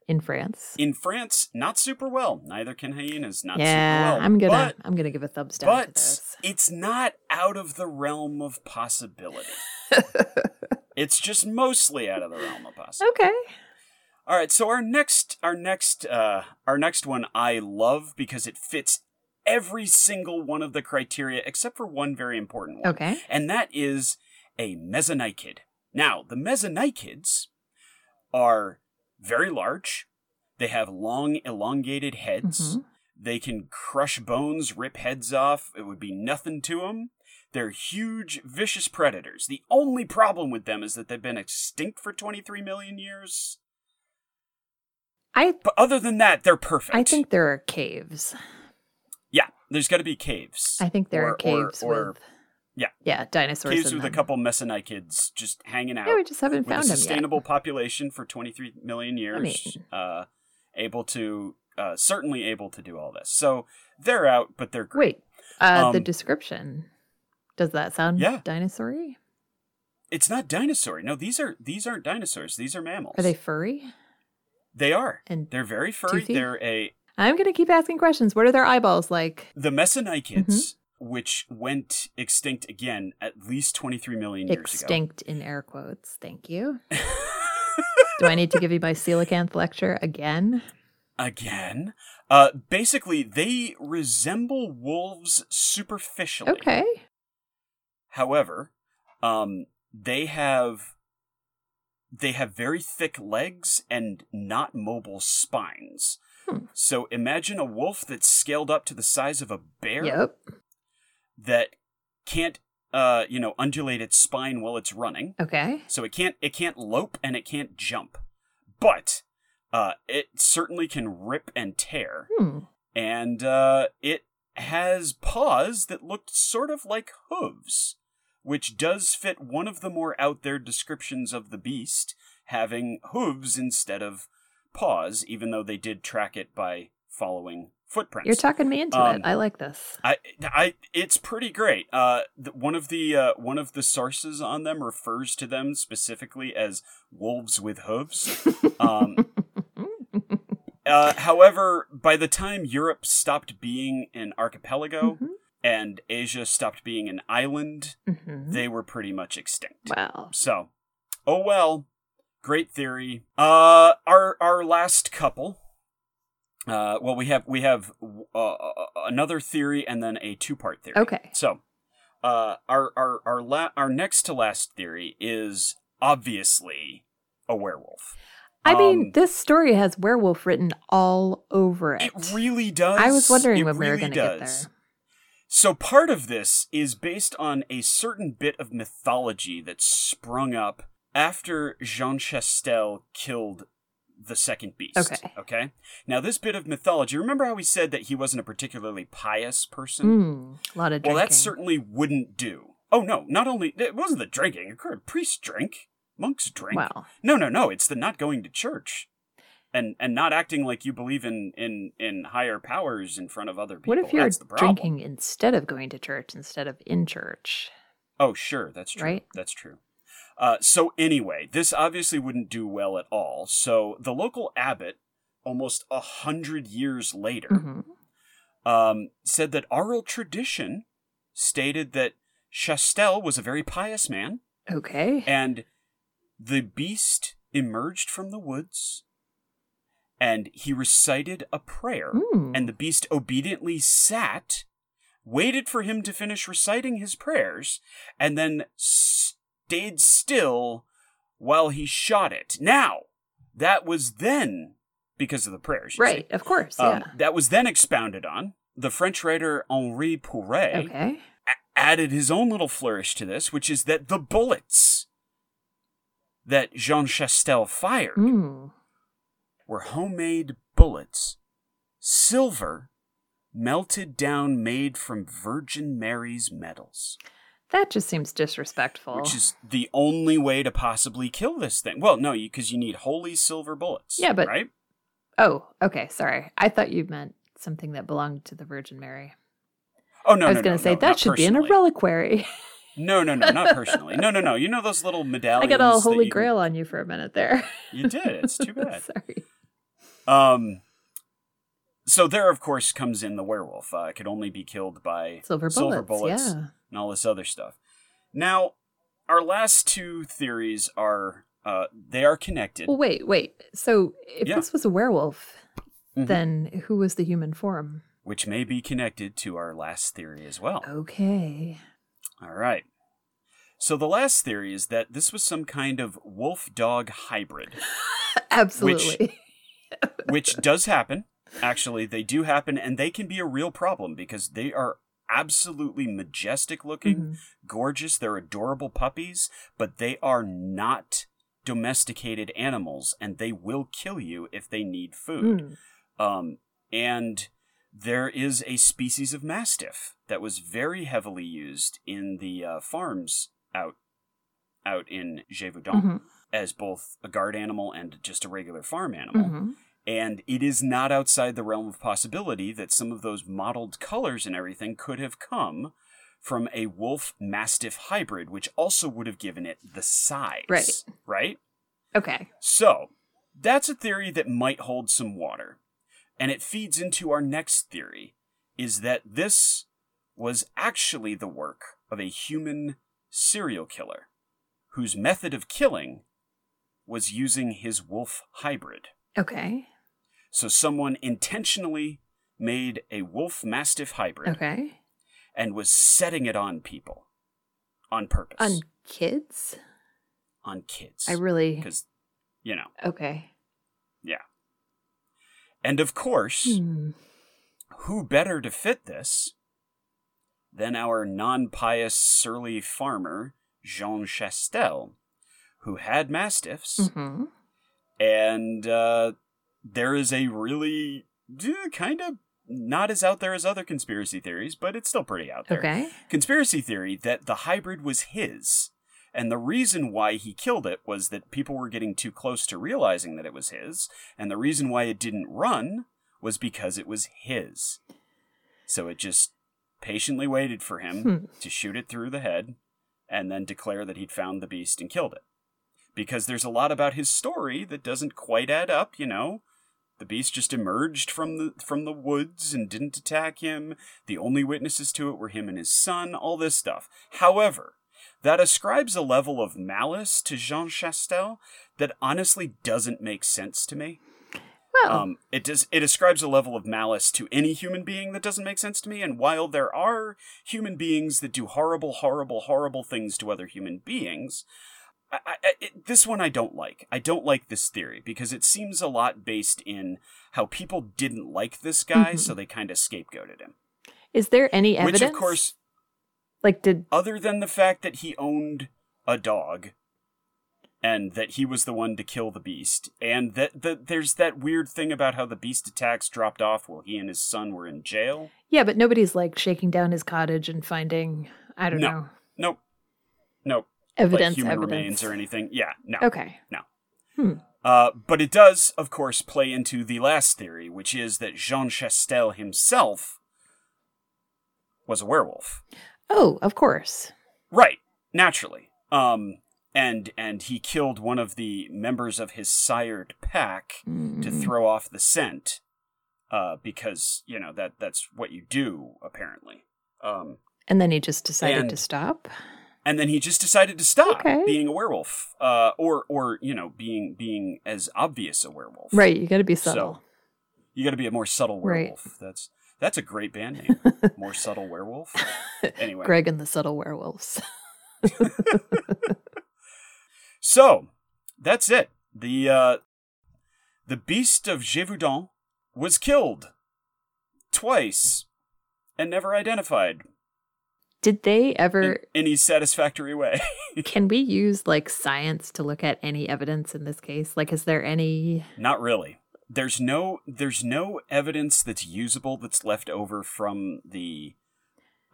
in France? In France, not super well. Neither can hyenas. Not yeah, super well. I'm gonna But, I'm gonna give a thumbs down to but it's not out of the realm of possibility. it's just mostly out of the realm of possibility. okay. All right, so our next our next uh our next one I love because it fits every single one of the criteria except for one very important one. Okay. and that is a mesonychid. Now, the mesonychids are very large. They have long, elongated heads. Mhm. They can crush bones, rip heads off. It would be nothing to them. They're huge, vicious predators. The only problem with them is that they've been extinct for 23 million years. I But other than that, they're perfect. I think there are caves. There's got to be caves. I think there Or- are caves or, or with yeah. yeah dinosaurs caves with them. a couple mesonychids just hanging out. Yeah, we just haven't with a found them yet. sustainable population for 23 million years, I mean- uh, able to uh, certainly able to do all this. So they're out, but they're great. Wait, uh, the Um, description does that sound Yeah. dinosaur-y? It's not dinosaur. No, these are these aren't dinosaurs. These are mammals. Are they furry? They are. And They're very furry. toothy? They're a I'm gonna keep asking questions. What are their eyeballs like? the mesonychids, Mm-hmm. which went extinct again at least 23 million years ago. Extinct in air quotes. Thank you. Do I need to give you my coelacanth lecture again? again. Uh, basically, they resemble wolves superficially. Okay. However, um, they have they have very thick legs and not mobile spines. Hmm. So imagine a wolf that's scaled up to the size of a bear Yep. that can't uh, you know, undulate its spine while it's running. Okay. So it can't it can't lope and it can't jump. But uh, it certainly can rip and tear Hmm. and uh, it has paws that looked sort of like hooves, which does fit one of the more out there descriptions of the beast, having hooves instead of paws, even though they did track it by following footprints. You're talking me into Um, it. I like this. I, I, it's pretty great. Uh, the, one of the uh, one of the sources on them refers to them specifically as wolves with hooves. Um, uh, however, by the time Europe stopped being an archipelago Mhm. and Asia stopped being an island, Mhm. they were pretty much extinct. Wow. So, oh well, great theory. Uh, our our last couple. Uh, well, we have we have uh, another theory and then a two part theory. Okay. So, uh, our our our la- our next to last theory is obviously a werewolf. I mean, Um, this story has werewolf written all over it. It really does. I was wondering It when we were really going to get does. there. So part of this is based on a certain bit of mythology that sprung up after Jean Chastel killed the second beast. Okay. Okay. Now this bit of mythology, remember how we said that he wasn't a particularly pious person? Mm, a lot of drinking. well, that certainly wouldn't do. Oh no, not only it wasn't the drinking, it occurred priests drink, monks drink. Wow. No, no, no. It's the not going to church, and and not acting like you believe in in in higher powers in front of other people. What if you're That's the drinking instead of going to church instead of in church? Oh, sure, that's true. Right? That's true. Uh, so anyway, this obviously wouldn't do well at all. So the local abbot, almost a hundred years later, Mhm. um, said that oral tradition stated that Chastel was a very pious man, Okay. and the beast emerged from the woods, and he recited a prayer, Mm. and the beast obediently sat, waited for him to finish reciting his prayers, and then stayed still while he shot it. Now, that was then because of the prayers, you see. right. Of course. Um, Yeah. that was then expounded on. The French writer Henri Pourrat okay. a- added his own little flourish to this, which is that the bullets that Jean Chastel fired Mm. were homemade bullets, silver, melted down, made from Virgin Mary's medals, That just seems disrespectful. which is the only way to possibly kill this thing. Well, no, because you, need holy silver bullets. Yeah, but- right? oh, okay. Sorry. I thought you meant something that belonged to the Virgin Mary. Oh no, I was no, going no, to say no, that should be in a reliquary. No, no, no, not personally. No, no, no. You know those little medallions. I got all holy you- grail on you for a minute there. You did. It's too bad. Sorry. Um. So there, of course, comes in the werewolf. Uh, it could only be killed by Silver bullets. silver bullets Yeah. And all this other stuff. Now, our last two theories are uh, they are connected. Well, wait, wait. So if Yeah. this was a werewolf, Mhm. then who was the human form? which may be connected to our last theory as well. Okay. All right. So the last theory is that this was some kind of wolf dog hybrid, Absolutely. which does happen. Actually, they do happen, and they can be a real problem because they are absolutely majestic looking, Mhm. gorgeous. They're adorable puppies, but they are not domesticated animals, and they will kill you if they need food. Mm. Um, and there is a species of mastiff that was very heavily used in the uh, farms out out in Gévaudan Mhm. as both a guard animal and just a regular farm animal. Mhm. And it is not outside the realm of possibility that some of those mottled colors and everything could have come from a wolf mastiff hybrid, which also would have given it the size. Right. Right? Okay. So, that's a theory that might hold some water. And it feeds into our next theory is that this was actually the work of a human serial killer whose method of killing was using his wolf hybrid. Okay. So, someone intentionally made a wolf mastiff hybrid Okay. and was setting it on people on purpose, On kids? on kids. I really. Because, you know, Okay. Yeah. And of course. Hmm. who better to fit this than our non pious, surly farmer, Jean Chastel, who had mastiffs, Mhm. and uh, there is a really kind of not as out there as other conspiracy theories, but it's still pretty out there. Okay. Conspiracy theory that the hybrid was his. And the reason why he killed it was that people were getting too close to realizing that it was his. And the reason why it didn't run was because it was his. So it just patiently waited for him Hmm. to shoot it through the head and then declare that he'd found the beast and killed it. Because there's a lot about his story that doesn't quite add up, you know. The beast just emerged from the from the woods and didn't attack him. The only witnesses to it were him and his son, all this stuff. However, that ascribes a level of malice to Jean Chastel that honestly doesn't make sense to me. Well, Um, it does. It ascribes a level of malice to any human being that doesn't make sense to me. And while there are human beings that do horrible, horrible, horrible things to other human beings, I, I, it, this one I don't like. I don't like this theory because it seems a lot based in how people didn't like this guy, Mhm. so they kind of scapegoated him. is there any evidence? Which, of course, like, did other than the fact that he owned a dog and that he was the one to kill the beast and that, that there's that weird thing about how the beast attacks dropped off while he and his son were in jail yeah, but nobody's like shaking down his cottage and finding I don't No. know nope nope evidence, like human evidence. remains or anything yeah no Okay. uh, but it does of course play into the last theory which is that jean chastel himself was a werewolf Oh, of course. Right, naturally. Um, and and he killed one of the members of his sired pack to Mm. throw off the scent, uh, because you know that that's what you do apparently. Um, And then he just decided And- to stop. And then he just decided to stop Okay. being a werewolf, uh, or or you know being being as obvious a werewolf. Right, you got to be So, subtle. You got to be a more subtle Right. werewolf. That's that's a great band name. more subtle werewolf. Anyway. Greg and the Subtle Werewolves. So that's it. The uh, the beast of Gévaudan was killed twice and never identified. Did they in ever any satisfactory way. can we use like science to look at any evidence in this case? Like is there any Not really. There's no there's no evidence that's usable that's left over from the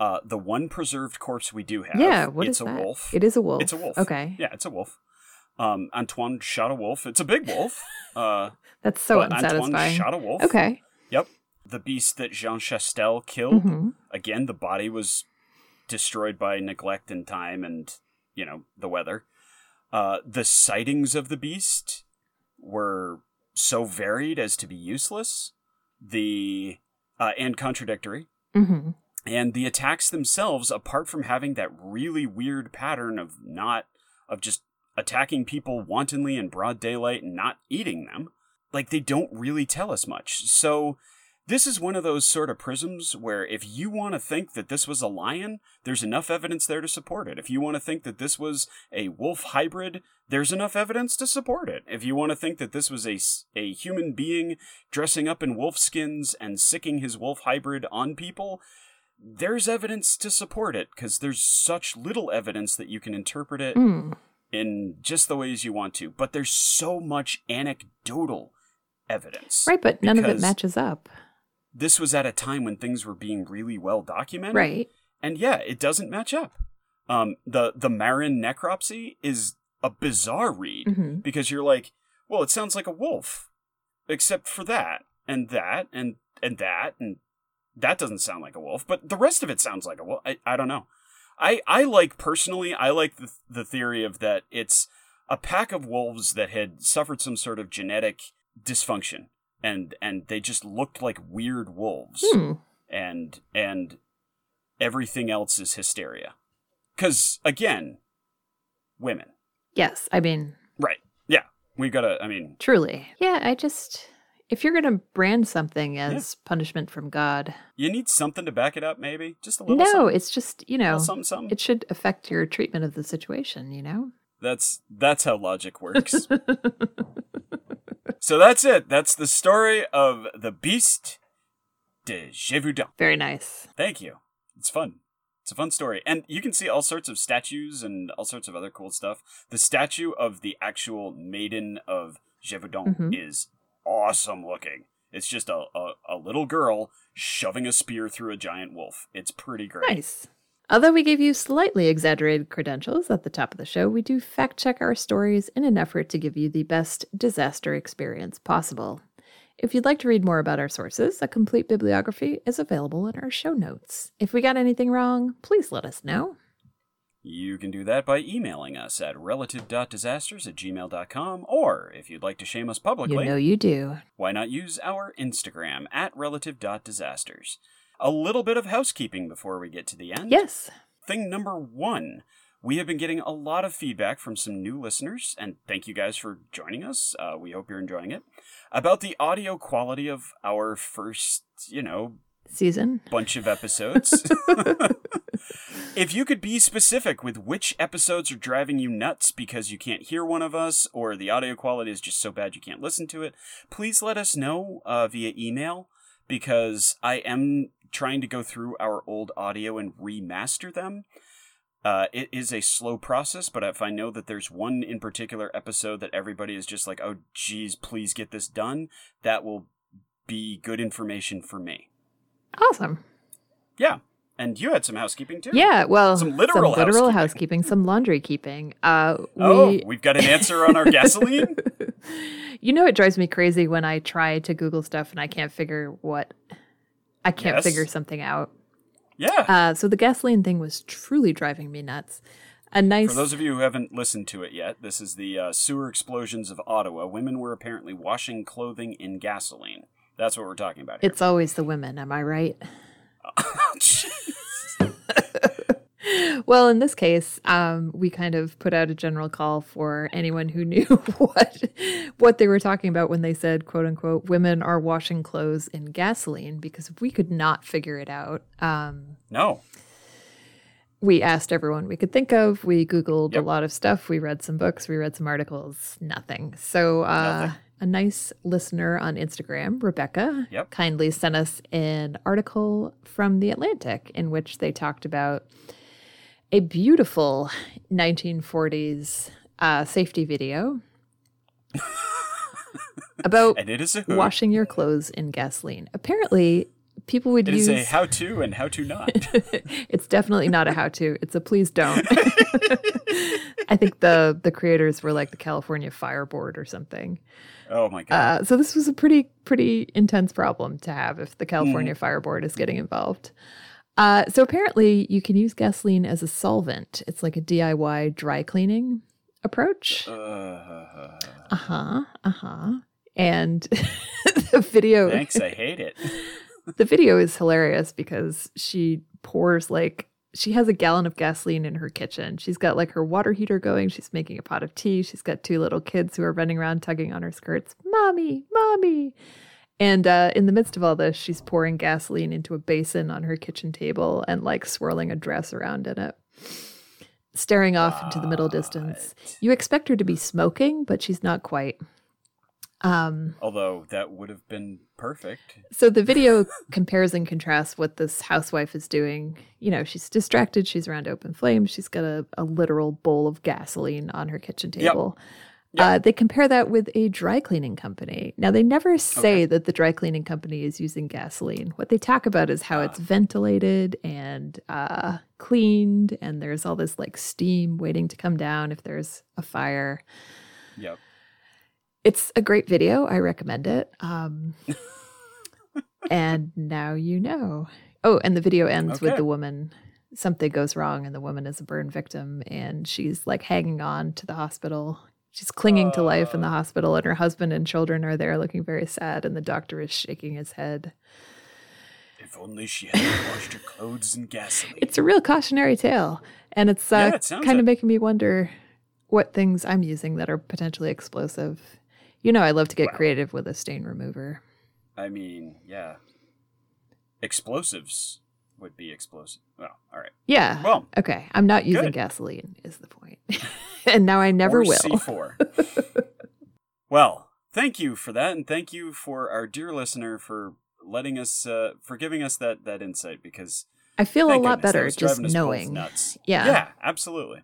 uh the one preserved corpse we do have. Yeah, what it's is a that? wolf. It is a wolf. It's a wolf. Okay. Yeah, it's a wolf. Um Antoine shot a wolf. It's a big wolf. Uh That's so but Antoine shot a wolf. Okay. Yep. The beast that Jean Chastel killed. Mhm. Again, the body was destroyed by neglect and time and, you know, the weather. Uh, the sightings of the beast were so varied as to be useless. The uh, and contradictory. Mhm. And the attacks themselves, apart from having that really weird pattern of not of just attacking people wantonly in broad daylight and not eating them, like they don't really tell us much. So this is one of those sort of prisms where if you want to think that this was a lion, there's enough evidence there to support it. If you want to think that this was a wolf hybrid, there's enough evidence to support it. If you want to think that this was a, a human being dressing up in wolf skins and sicking his wolf hybrid on people, there's evidence to support it because there's such little evidence that you can interpret it Mm. in just the ways you want to. But there's so much anecdotal evidence. Right, but none of it matches up. This was at a time when things were being really well documented. Right. And yeah, it doesn't match up. Um, the the Marin necropsy is a bizarre read Mhm. because you're like, well, it sounds like a wolf, except for that and that and and that and that doesn't sound like a wolf, but the rest of it sounds like a wolf. I, I don't know. I I like personally, I like the the theory of that it's a pack of wolves that had suffered some sort of genetic dysfunction and and they just looked like weird wolves Hmm. and and everything else is hysteria. Cuz again, women. Yes, I mean, Right. Yeah. We got to I mean, truly. Yeah, I just if you're going to brand something as punishment from God, you need something to back it up maybe. Just a little no, something. it's just, you know, something, something. it should affect your treatment of the situation, you know? That's that's how logic works. so that's it. That's the story of the Beast de Gévaudan. Very nice. Thank you. It's fun. It's a fun story. And you can see all sorts of statues and all sorts of other cool stuff. The statue of the actual Maiden of Gévaudan Mhm. is awesome looking. It's just a, a, a little girl shoving a spear through a giant wolf. It's pretty great. Nice. Although we gave you slightly exaggerated credentials at the top of the show, we do fact check our stories in an effort to give you the best disaster experience possible. If you'd like to read more about our sources, a complete bibliography is available in our show notes. If we got anything wrong, please let us know. You can do that by emailing us at relative.disasters at gmail.com, or if you'd like to shame us publicly, You know you do. why not use our Instagram at relative.disasters? A little bit of housekeeping before we get to the end. Yes. Thing number one. We have been getting a lot of feedback from some new listeners, and thank you guys for joining us. Uh, we hope you're enjoying it. About the audio quality of our first, you know, Season. bunch of episodes. if you could be specific with which episodes are driving you nuts because you can't hear one of us or the audio quality is just so bad you can't listen to it, please let us know uh, via email because I am trying to go through our old audio and remaster them. Uh, it is a slow process, but if I know that there's one in particular episode that everybody is just like, oh, geez, please get this done, that will be good information for me. Awesome. Yeah. And you had some housekeeping too. Yeah, well, Some literal housekeeping. housekeeping. some laundry keeping. Uh, Oh, we, we've got an answer on our gasoline. you know, it drives me crazy when I try to Google stuff and I can't figure what I can't Yes. figure something out. Yeah. Uh, so the gasoline thing was truly driving me nuts. A nice, For those of you who haven't listened to it yet, this is the uh, sewer explosions of Ottawa. Women were apparently washing clothing in gasoline. That's what we're talking about here. it's always the women. Am I right? Well, in this case, um, we kind of put out a general call for anyone who knew what what they were talking about when they said "quote unquote" women are washing clothes in gasoline because we could not figure it out. Um, no. we asked everyone we could think of. We Googled Yep. a lot of stuff. We read some books. We read some articles. Nothing. So uh, Nothing. A nice listener on Instagram, Rebecca, Yep. kindly sent us an article from The Atlantic in which they talked about a beautiful 1940s uh, safety video about And it is a washing your clothes in gasoline. Apparently, people would It use is a how to and how to not. it's definitely not a how to. It's a please don't. I think the the creators were like the California Fire Board or something. Oh my god. Uh, so this was a pretty pretty intense problem to have if the California Fire Board is getting involved. Uh, so apparently you can use gasoline as a solvent. It's like a DIY dry cleaning approach. Uh, Uh huh. Uh huh. And the video thanks, I hate it. the video is hilarious because she pours like she has a gallon of gasoline in her kitchen. She's got like her water heater going. She's making a pot of tea. She's got two little kids who are running around tugging on her skirts. Mommy, mommy. And uh, in the midst of all this, she's pouring gasoline into a basin on her kitchen table and like swirling a dress around in it, staring off into the middle distance. You expect her to be smoking, but she's not quite. Um, Although that would have been perfect. so the video compares and contrasts what this housewife is doing. You know, she's distracted. She's around open flames. She's got a, a literal bowl of gasoline on her kitchen table. Yep. Uh, they compare that with a dry cleaning company. Now, they never say that the dry cleaning company is using gasoline. What they talk about is how Ah. it's ventilated and uh, cleaned, and there's all this like steam waiting to come down if there's a fire. Yep. It's a great video. I recommend it. Um, and now you know. Oh, and the video ends with the woman. Something goes wrong, and the woman is a burn victim, and she's like hanging on to the hospital. She's clinging to life in the Uh. hospital, and her husband and children are there looking very sad, and the doctor is shaking his head. If only she hadn't washed her clothes in gasoline. It's a real cautionary tale, and it's uh, Yeah, it kind it. of making me wonder what things I'm using that are potentially explosive. You know, I love to get Wow. creative with a stain remover. I mean, yeah. Explosives would be explosive. Well, all right. Yeah. Well, okay. I'm not using good. gasoline, is the point. and now I never or will. C4. well, thank you for that, and thank you for our dear listener for letting us, uh, for giving us that that insight because I feel a lot goodness, better just driving us both knowing. nuts. Yeah. Yeah, absolutely.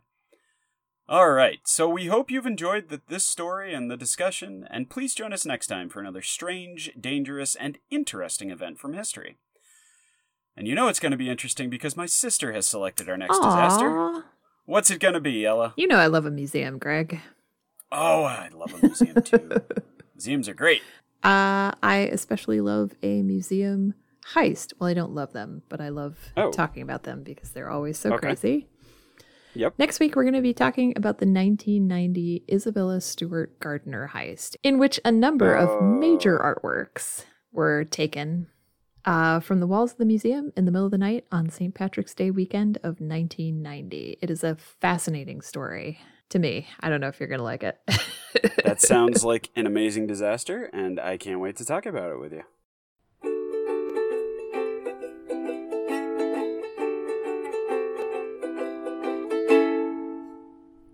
All right, so we hope you've enjoyed the, this story and the discussion, and please join us next time for another strange, dangerous, and interesting event from history. And you know it's going to be interesting because my sister has selected our next disaster. What's it going to be, Ella? You know I love a museum, Greg. Oh, I love a museum too. Museums are great. Uh, I especially love a museum heist. Well, I don't love them, but I love Oh. talking about them because they're always so Okay. crazy. Yep. Next week, we're going to be talking about the 1990 Isabella Stewart Gardner heist, in which a number of major artworks were taken uh, from the walls of the museum in the middle of the night on St. Patrick's Day weekend of 1990. It is a fascinating story to me. I don't know if you're going to like it. That sounds like an amazing disaster, and I can't wait to talk about it with you.